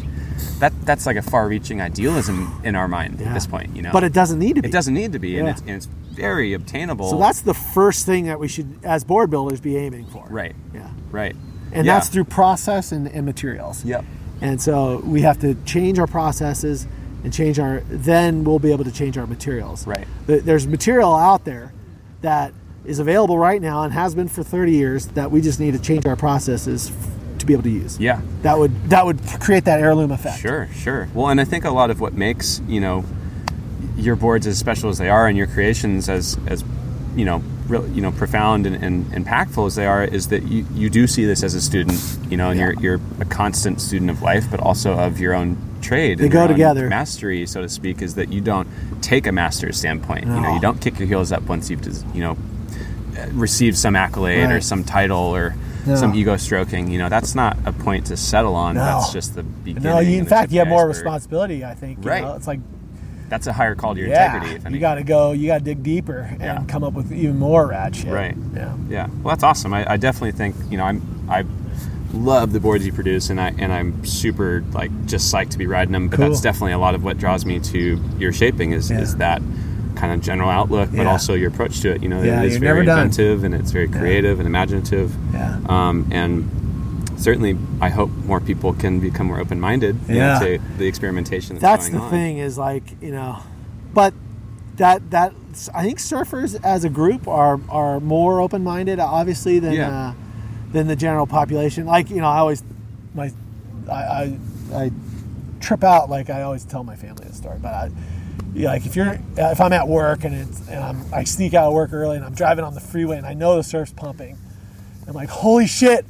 that that's like a far-reaching idealism in our mind at this point. You know, but it doesn't need to be it doesn't need to be, and, it's, and it's very obtainable. So that's the first thing that we should, as board builders, be aiming for. right, Yeah. right, And Yeah. that's through process and, and materials. Yep. And so we have to change our processes and change our. Then we'll be able to change our materials. Right. There's material out there that is available right now and has been for 30 years that we just need to change our processes to be able to use. Yeah. That would that would create that heirloom effect. Sure, sure. Well, and I think a lot of what makes you know your boards as special as they are and your creations as as you know real, you know, profound and, and impactful as they are, is that you, you do see this as a student, you know, and Yeah. you're you're a constant student of life, but also of your own trade. They and go together. Mastery, so to speak, is that you don't take a master's standpoint. You know, you don't kick your heels up once you've, you know, received some accolade or some title or No. some ego stroking. You know, that's not a point to settle on. No. That's just the beginning. No, you, in fact, you have more responsibility. I think. You Right. Know? It's like That's a higher call to your yeah, integrity. You got to go. You got to dig deeper and Yeah. come up with even more rad shit. Right. Yeah. Yeah, well, that's awesome. I, I definitely think you know I'm I love the boards you produce, and I and I'm super like just psyched to be riding them. But Cool. that's definitely a lot of what draws me to your shaping is Yeah. is that kind of general outlook, but Yeah. also your approach to it. You know, Yeah, it is very never done. inventive and it's very creative and imaginative. Yeah. Um, and certainly, I hope more people can become more open minded Yeah. to the experimentation that's, That's going the on. thing is like you know, but that that I think surfers as a group are are more open minded, obviously, than Yeah. uh, than the general population. Like you know, I always my I, I I trip out like I always tell my family this story, but I. Like if you're if I'm at work and it's and I'm, I sneak out of work early and I'm driving on the freeway and I know the surf's pumping, I'm like, holy shit,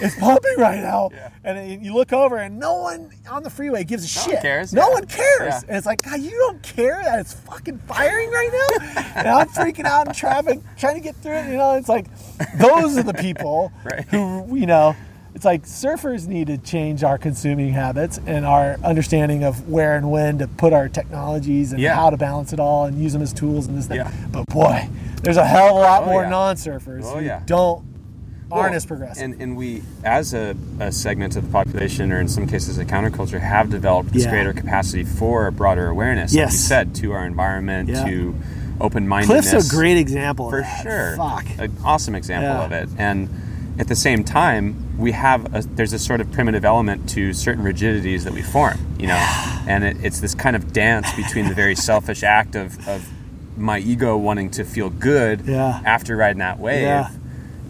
it's pumping right now. Yeah. And then you look over and no one on the freeway gives a No one shit. cares, No yeah. one cares. Yeah. And it's like, God, you don't care that it's fucking firing right now? and I'm freaking out in traffic trying to get through it. You know, it's like those are the people Right. who, you know, it's like surfers need to change our consuming habits and our understanding of where and when to put our technologies and Yeah. how to balance it all and use them as tools and this thing. Yeah. But boy, there's a hell of a lot Oh, more yeah. non-surfers Oh, who don't aren't Well, as progressive. And, and we, as a, a segment of the population, or in some cases a counterculture, have developed this greater capacity for a broader awareness, yes. like you said, to our environment, to open mindedness. Cliff's a great example For of that. sure. Fuck. An awesome example of it. And at the same time, we have a, there's a sort of primitive element to certain rigidities that we form, you know, and it, it's this kind of dance between the very selfish act of, of my ego wanting to feel good Yeah. after riding that wave Yeah.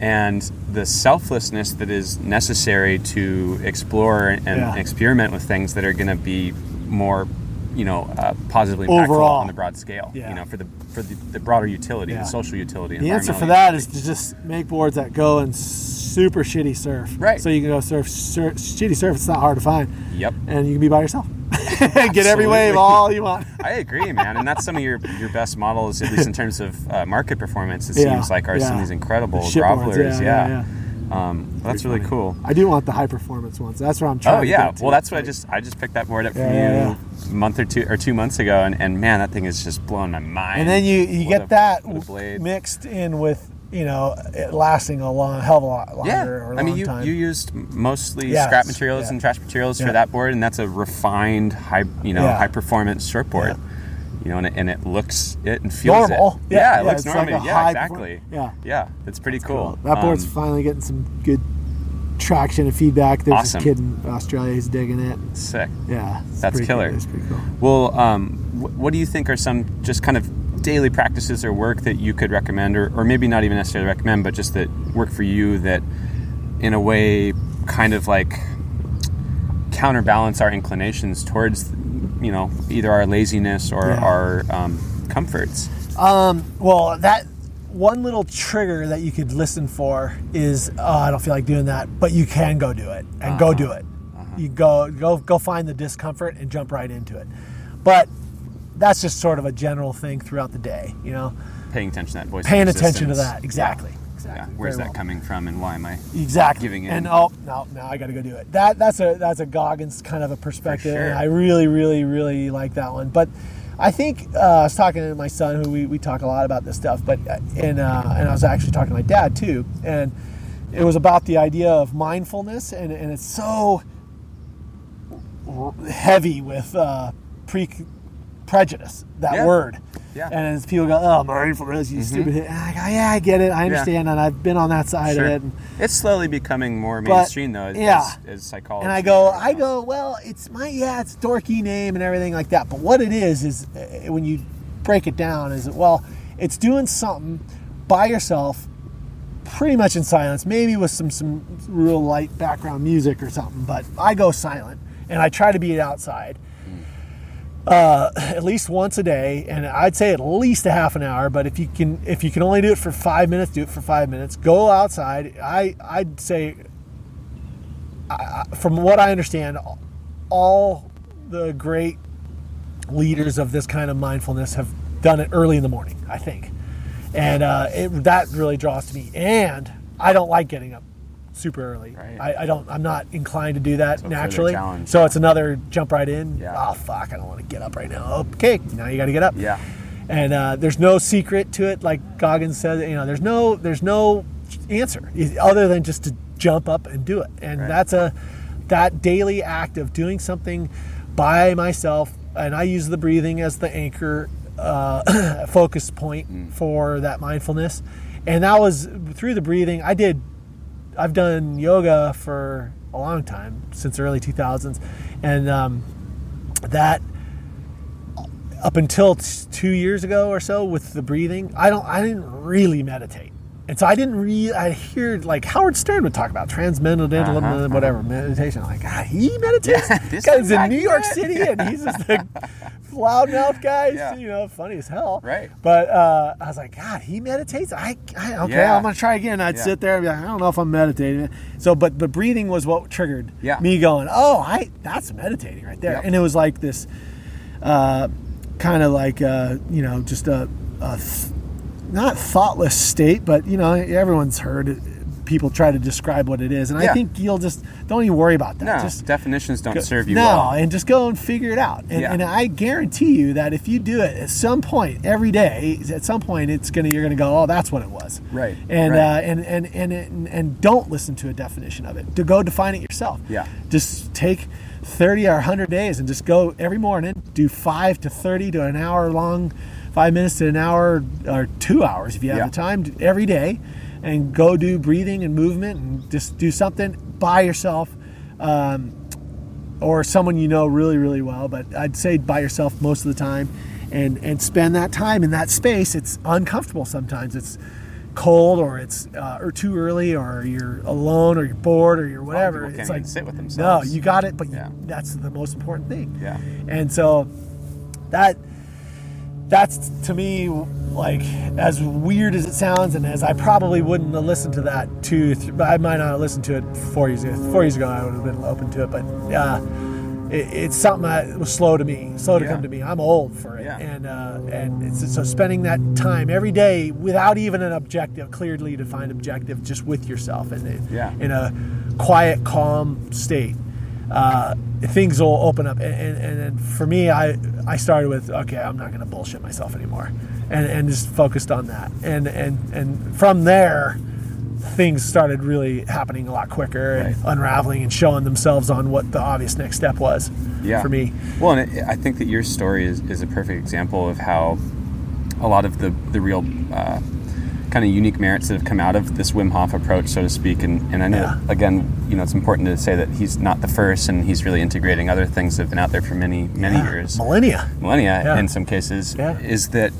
and the selflessness that is necessary to explore and Yeah. experiment with things that are going to be more you know uh, positively impactful Overall. on the broad scale Yeah. you know for the for the, the broader utility Yeah. the social utility The answer for that is to just make boards that go in super shitty surf. Right. So you can go surf sur- shitty surf. It's not hard to find, yep and you can be by yourself. Get every wave all you want. I agree, man, and that's some of your your best models, at least in terms of uh, market performance. It Yeah, seems like are some of these incredible grovelers. yeah, Yeah, yeah, Um, that's really Funny. cool. I do want the high performance ones. That's what I'm trying. Oh yeah, well that's what I just I just picked that board up from Yeah, you a month or two or two months ago, and, and man, that thing is just blowing my mind. And then you you get a- that mixed in with you know it lasting a long hell of a lot longer. Yeah, or a I mean, long you, time. you used mostly Yes, scrap materials yeah. and trash materials for that board, and that's a refined, high, you know, high performance short board. You know, and it, and it looks it and feels Normal. It. Yeah, Yeah, yeah, it looks it's like normal. a yeah, exactly. yeah. yeah, it's pretty cool. That board's Um, finally getting some good traction and feedback. There's Awesome. this kid in Australia who's digging it. sick. Yeah, That's killer. Cool. It's pretty cool. Well, um, wh- what do you think are some just kind of daily practices or work that you could recommend, or, or maybe not even necessarily recommend, but just that work for you that, in a way, kind of like counterbalance our inclinations towards, you know, either our laziness or Yeah. our um, comforts. Um, well, that one little trigger that you could listen for is, oh, I don't feel like doing that, but you can go do it and go do it. You go go go find the discomfort and jump right into it. But that's just sort of a general thing throughout the day, you know, Paying attention to that voice. paying attention to that. Exactly. Yeah. Exactly. Yeah. Where's that well. coming from, and why am I? Exactly. giving it? And oh no, now I got to go do it. That that's a that's a Goggins kind of a perspective, sure. and I really really really like that one. But I think uh, I was talking to my son, who we, we talk a lot about this stuff, but uh, and uh, and I was actually talking to my dad too, and it was about the idea of mindfulness, and and it's so heavy with uh, pre prejudice that Yeah. word. Yeah. Mm-hmm. And as people go, oh, mindfulness, you stupid. hit," And I go, yeah, I get it. I understand, and I've been on that side Sure. of it. And, It's slowly becoming more But, mainstream, though, as, yeah. as, as psychology. and I go, right I go, well, it's my yeah, it's dorky name and everything like that. But what it is is uh, when you break it down, is well, it's doing something by yourself, pretty much in silence, maybe with some some real light background music or something. But I go silent and I try to be outside. Uh, at least once a day, and I'd say at least a half an hour. But if you can, if you can only do it for five minutes, do it for five minutes. Go outside. I I'd say, I, from what I understand, all the great leaders of this kind of mindfulness have done it early in the morning. I think, and uh, it, that really draws to me. And I don't like getting up super early. Right. I, I don't. I'm not inclined to do that So naturally. So it's another jump right in. Yeah. Oh fuck! I don't want to get up right now. Okay, now you got to get up. Yeah. And uh, there's no secret to it, like Goggins said. You know, there's no there's no answer other than just to jump up and do it. And Right. that's a that daily act of doing something by myself. And I use the breathing as the anchor uh, focus point Mm. for that mindfulness. And that was through the breathing. I did I've done yoga for a long time since the early 2000s, and um, that up until t- two years ago or so with the breathing, I don't I didn't really meditate, and so I didn't really I hear like Howard Stern would talk about transcendental Uh-huh, whatever meditation. I'm like God, he meditates. Yeah, this guy's in New York. City, and he's just a loudmouth guy. Yeah. You know, funny as hell. Right. But uh, I was like, God, he meditates. I, I okay, Yeah. I'm gonna try again. I'd sit there and be like, I don't know if I'm meditating. So, but the breathing was what triggered me going, oh, I that's meditating right there. Yep. And it was like this, uh, kind of like uh, you know, just a, a th- not thoughtless state, but you know, everyone's heard people try to describe what it is, and I think you'll just don't even worry about that. No, just definitions don't Go- serve you no, well. and just go and figure it out. And, Yeah. and I guarantee you that if you do it at some point every day, at some point it's gonna you're gonna go, oh, that's what it was. Right, And right. Uh, and and and and and don't listen to a definition of it. To go define it yourself. Yeah. Just take. 30 or 100 days and just go every morning do 5 to 30 to an hour long 5 minutes to an hour or 2 hours if you have Yeah. the time every day and go do breathing and movement and just do something by yourself um, or someone you know really really well but i'd say by yourself most of the time and and spend that time in that space it's uncomfortable sometimes it's cold or it's uh, or too early or you're alone or you're bored or you're whatever it's like sit with no you got it but you- Yeah. that's the most important thing Yeah. and so that that's to me like as weird as it sounds and as i probably wouldn't have listened to that two th- i might not have listened to it four years ago four years ago i would have been open to it but uh, it, it's something that was slow to me slow to Yeah. come to me i'm old for it Yeah. and uh, and it's so spending that time every day without even an objective clearly defined objective just with yourself and Yeah. in a quiet calm state uh, things will open up. And, and, and for me, I, I started with, okay, I'm not going to bullshit myself anymore. And, and just focused on that. And, and, and from there, things started really happening a lot quicker and Right. unraveling and showing themselves on what the obvious next step was yeah. for me. Well, and it, I think that your story is, is a perfect example of how a lot of the the real uh, kind of unique merits that have come out of this Wim Hof approach, so to speak. And, and I know Yeah. again, you know, it's important to say that he's not the first, and he's really integrating other things that have been out there for many many Yeah. years, Millennia. millennia Yeah. in some cases. Yeah. Is that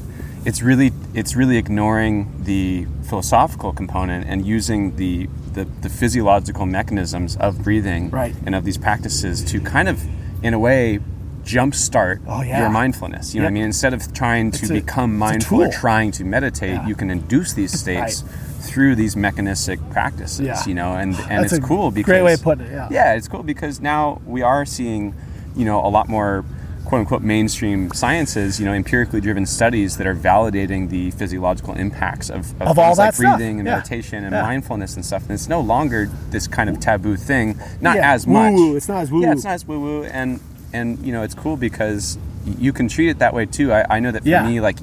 it's really it's really ignoring the philosophical component and using the the, the physiological mechanisms of breathing Right. and of these practices to kind of, in a way, jumpstart Oh, yeah. your mindfulness. You know what I mean? Instead of trying to a- become mindful or trying to meditate, Yeah. you can induce these states through these mechanistic practices. Yeah. You know, and and That's it's cool because great way of putting it, yeah. yeah, it's cool because now we are seeing, you know, a lot more quote unquote mainstream sciences, you know, empirically driven studies that are validating the physiological impacts of, of, Of all that like stuff. breathing and Yeah. meditation and Yeah. mindfulness and stuff. And it's no longer this kind of taboo thing, not Yeah, as much. woo-woo. It's not as Yeah, woo-woo. it's not as woo woo. And, and, you know, it's cool because you can treat it that way too. I, I know that for Yeah. me, like,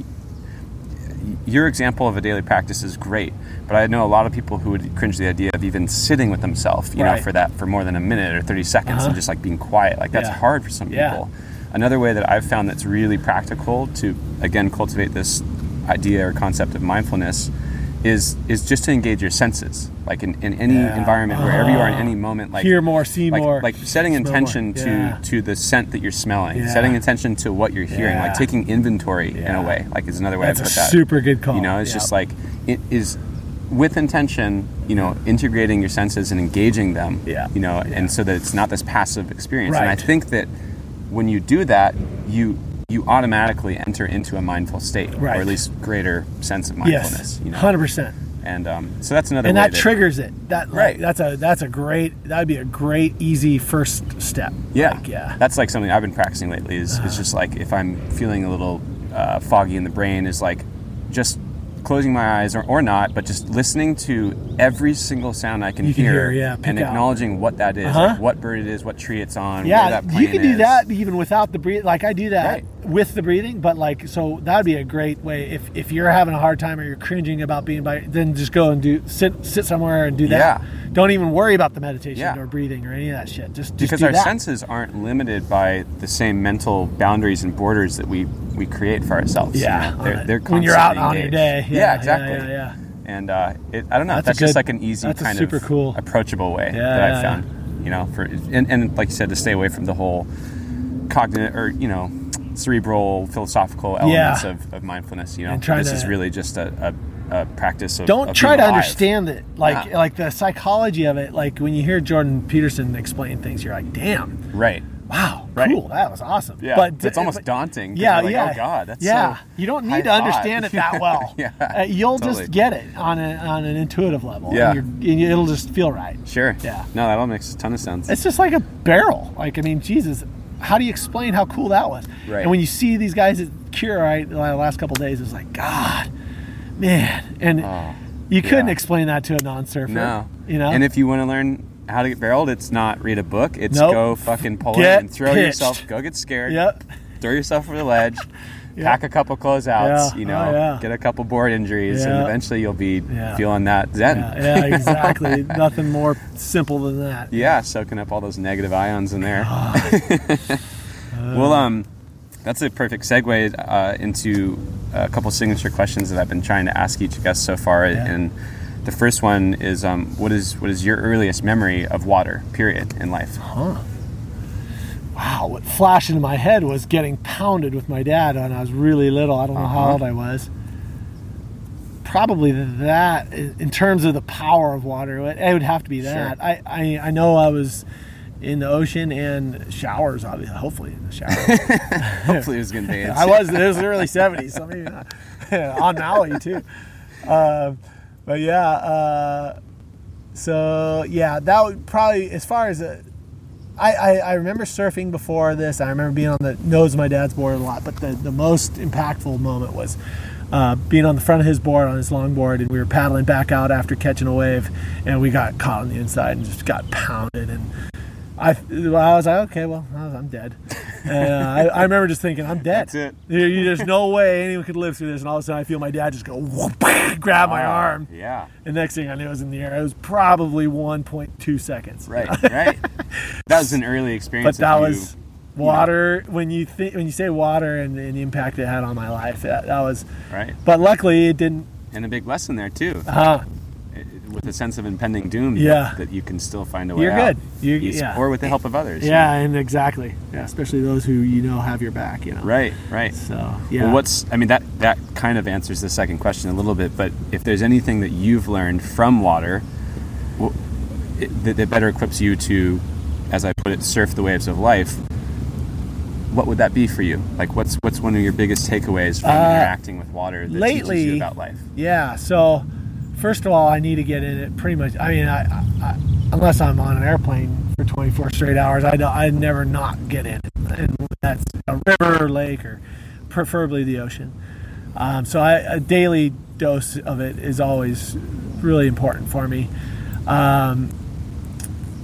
your example of a daily practice is great, but I know a lot of people who would cringe the idea of even sitting with themselves, you Right. know, for that for more than a minute or 30 seconds Uh-huh. and just like being quiet. Like that's Yeah. hard for some Yeah. people. Another way that I've found that's really practical to again cultivate this idea or concept of mindfulness is is just to engage your senses. Like in, in any Yeah. environment, wherever you are in any moment, like Hear more, see like, more, like setting intention to Yeah. to the scent that you're smelling, Yeah. setting attention to what you're hearing, like taking inventory in a way, like is another way That's I a put that. super good call. You know, it's just like it is with intention, you know, integrating your senses and engaging them. Yeah. You know, and so that it's not this passive experience. And I think that when you do that, you you automatically enter into a mindful state, Right. or at least greater sense of mindfulness. yes, You know? hundred percent. And um, so that's another And way that that- triggers it. That like, Right. That's a that's a great. That'd be a great easy first step. Yeah, Like, yeah. That's like something I've been practicing lately. Is it's just like if I'm feeling a little uh, foggy in the brain, is like just closing my eyes or, or not, but just listening to every single sound I can, can hear, hear, yeah, and out. acknowledging what that is, Uh-huh. like what bird it is, what tree it's on, where yeah, you can do is. that even without the breathe. Like I do that Right. With the breathing, but like so that'd be a great way if if you're having a hard time or you're cringing about being by, then just go and do sit sit somewhere and do that. Yeah. Don't even worry about the meditation Yeah. or breathing or any of that shit. Just, just because our that. senses aren't limited by the same mental boundaries and borders that we we create for ourselves. you Yeah, know? they're, they're when you're out constantly on your day. Yeah, Yeah, exactly. yeah. And uh, it, I don't know. That's That's, just good- like an easy kind super of cool- approachable way that I've yeah, found. You know, for and, and like you said, to stay away from the whole cognitive or you know cerebral philosophical elements Yeah. of, of mindfulness. You know, And this to- is really just a, a, a practice of Don't of try to alive. understand it. Like Yeah. like the psychology of it. Like when you hear Jordan Peterson explain things, you're like, damn, Right. wow, Right. cool, that was awesome. Yeah, but it's almost but- daunting. Yeah, like, yeah. Oh God, that's yeah. so you don't need to thought. understand it that well. yeah, Uh, you'll totally. just get it on a, on an intuitive level. Yeah. and, you're, and it'll just feel right. Sure. Yeah. No, that all makes a ton of sense. It's just like a barrel. Like I mean, Jesus, how do you explain how cool that was? Right. And when you see these guys at Cure, right, the last couple days, it's like God, man, and Oh, you couldn't yeah. explain that to a non-surfer. No. you know. And if you want to learn how to get barreled, it's not read a book. It's Nope. go fucking pull Get it and throw pitched. yourself. Go get scared. Yep. Throw yourself over the ledge. Yeah. Pack a couple closeouts. Yeah. You know, Oh, yeah. get a couple board injuries, and eventually you'll be Yeah. feeling that zen. Yeah, yeah, exactly. Nothing more simple than that. Yeah, soaking up all those negative ions in there. Ah. well, um, that's a perfect segue uh, into a couple signature questions that I've been trying to ask each guest so far. Yeah. And the first one is, um, what is what is your earliest memory of water? Period in life. Wow, what flashed into my head was getting pounded with my dad when I was really little. I don't know how Uh-huh. old I was. Probably that, in terms of the power of water, it would have to be that. Sure. I, I I know I was in the ocean and showers, obviously, hopefully in the shower. Hopefully, it was going to be. I was. It was the early '70s, so maybe not. on Maui too. Um, but yeah, uh, so yeah, that would probably as far as a, I, I, I remember surfing before this. I remember being on the nose of my dad's board a lot, but the, the most impactful moment was uh, being on the front of his board on his longboard, and we were paddling back out after catching a wave, and we got caught on the inside and just got pounded. And I, I was like, okay, well, I'm dead. And uh, I, I remember just thinking, I'm dead. That's it. You- There's no way anyone could live through this. And all of a sudden, I feel my dad just go whoop, grab my Ah, arm. Yeah. And next thing I knew, I was in the air. It was probably 1.2 seconds. Right. Right. that was an early experience. But that you- was water. When you think when you say water and, and the impact it had on my life, that, that was. right, But luckily, it didn't. and a big lesson there too. Uh, with a sense of impending doom. Yeah. That, that you can still find a way You're out. good. You- Yes, yeah. Or with the help of others. yeah, and exactly. Yeah. Especially those who you know have your back. You know. Right. Right. So yeah. Well, what's I mean that that kind of answers the second question a little bit. But if there's anything that you've learned from water, well, it, that, that better equips you to, as I put it, surf the waves of life. What would that be for you? Like, what's what's one of your biggest takeaways from Uh, interacting with water that teaches lately- you about life? Yeah. So, first of all, I need to get in it pretty much. I mean, I, I, unless I'm on an airplane for 24 straight hours, I I never not get in it, and that's a river or lake or preferably the ocean. Um, so, I, a daily dose of it is always really important for me. Um,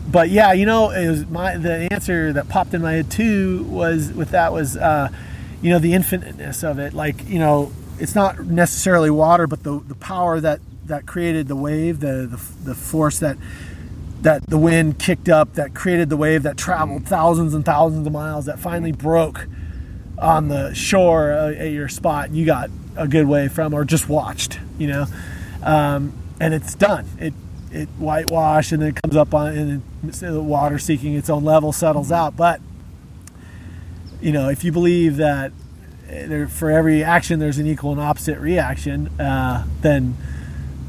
but yeah, you know, it was my the answer that popped in my head too was with that was, uh, you know, the infiniteness of it. Like, you know, it's not necessarily water, but the the power that that created the wave, the the, the force that that the wind kicked up, that created the wave that traveled thousands and thousands of miles, that finally broke on the shore uh, at your spot, you got a good wave from, or just watched, you know, um, and it's done. It it whitewash and then it comes up on and the water seeking its own level settles out. But you know, if you believe that uh, there, for every action there's an equal and opposite reaction, uh, then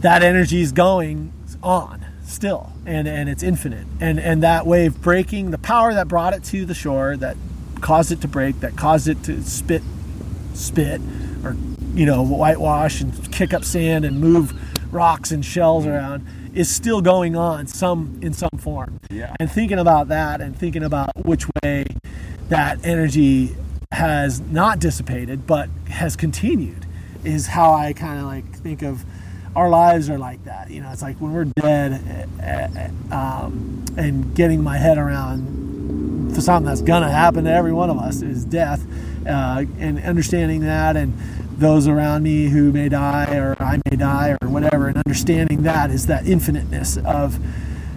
that energy is going on still, and and it's infinite. And and that wave breaking, the power that brought it to the shore, that caused it to break, that caused it to spit, spit, or you know, whitewash and kick up sand and move rocks and shells around, is still going on some in some form. Yeah. And thinking about that and thinking about which way that energy has not dissipated but has continued is how I kind of like think of our lives are like that. You know, it's like when we're dead um, and getting my head around something that's gonna happen to every one of us is death, uh, and understanding that and those around me who may die or I may die or whatever, and understanding that is that infiniteness of,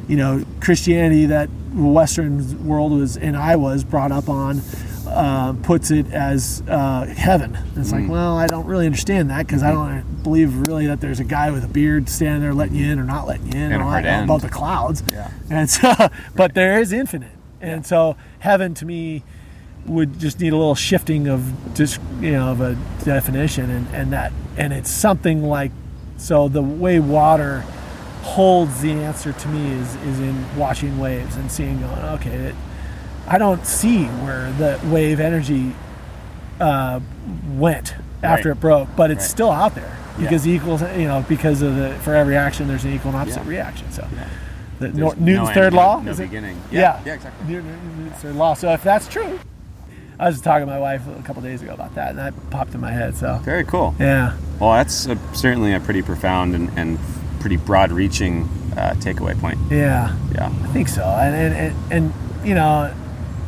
you know, Christianity that the Western world was and I was brought up on. Uh, puts it as uh, heaven. It's like, well, I don't really understand that because I don't believe really that there's a guy with a beard standing there letting you in or not letting you in. And all a hard I know end. about the clouds. Yeah. And so, but there is infinite, and so heaven to me would just need a little shifting of just you know of a definition, and and that and it's something like so the way water holds the answer to me is is in watching waves and seeing going okay it, I don't see where the wave energy uh, went after Right. it broke, but it's Right. still out there Yeah. because equals you know because of the for every action there's an equal and opposite Yeah. reaction. So Yeah. the, no Newton's end, third no- law no is it? beginning. Yeah, Yeah. Yeah, exactly. Newton's third law. So if that's true, I was talking to my wife a couple days ago about that, and that popped in my head. So Very cool. yeah, Well, that's a, certainly a pretty profound and, and pretty broad-reaching uh, takeaway point. yeah, Yeah. I think so. And and, and and you know,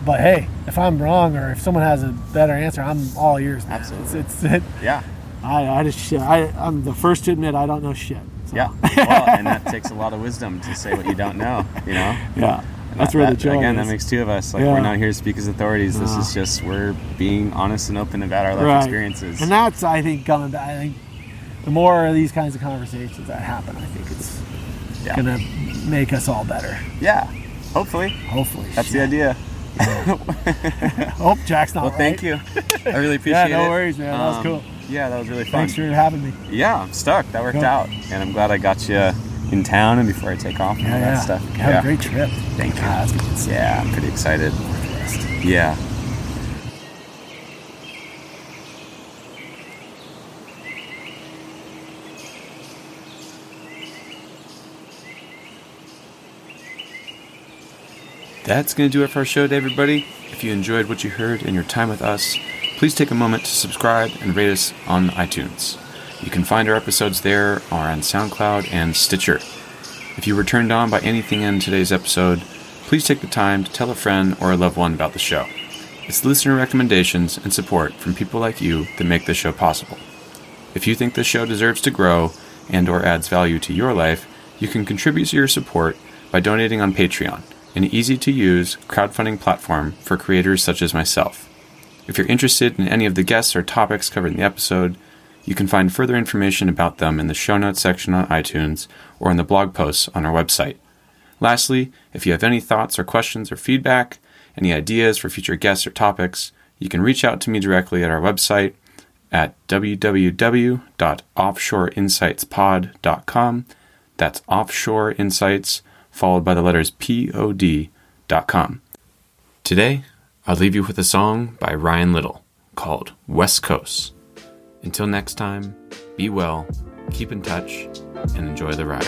but hey, if I'm wrong or if someone has a better answer, I'm all ears. man. Absolutely. It's, it's it, Yeah. I, I just I, I'm the first to admit I don't know shit. So. Yeah. Well, and that takes a lot of wisdom to say what you don't know. You know. yeah. And That's that- where the joy Again, is. that makes two of us. Like Yeah. we're not here to speak as authorities. This No. is just we're being honest and open about our life Right. experiences. And that's, I think, coming back. I think the more of these kinds of conversations that happen, I think it's Yeah. gonna make us all better. yeah. Hopefully, Hopefully. that's the idea. Hope Jack's not Well, thank right. you. I really appreciate it. Yeah, no worries, man. That was Um, cool. Yeah, that was really fun. Thanks for having me. Yeah, I'm stoked. That worked Cool. out, and I'm glad I got you in town and before I take off and Yeah, all yeah. that stuff. Have yeah. a great trip. Thank you. God, that's gonna be insane. Yeah, I'm pretty excited. Yeah. That's going to do it for our show today, everybody. If you enjoyed what you heard and your time with us, please take a moment to subscribe and rate us on iTunes. You can find our episodes there or on SoundCloud and Stitcher. If you were turned on by anything in today's episode, please take the time to tell a friend or a loved one about the show. It's listener recommendations and support from people like you that make this show possible. If you think this show deserves to grow and or adds value to your life, you can contribute to your support by donating on Patreon, an easy-to-use crowdfunding platform for creators such as myself. If you're interested in any of the guests or topics covered in the episode, you can find further information about them in the show notes section on iTunes or in the blog posts on our website. Lastly, if you have any thoughts or questions or feedback, any ideas for future guests or topics, you can reach out to me directly at our website at www.offshoreinsightspod.com. That's offshore insights followed by the letters pod.com. Today, I'll leave you with a song by Ryan Little called West Coast. Until next time, be well, keep in touch, and enjoy the ride.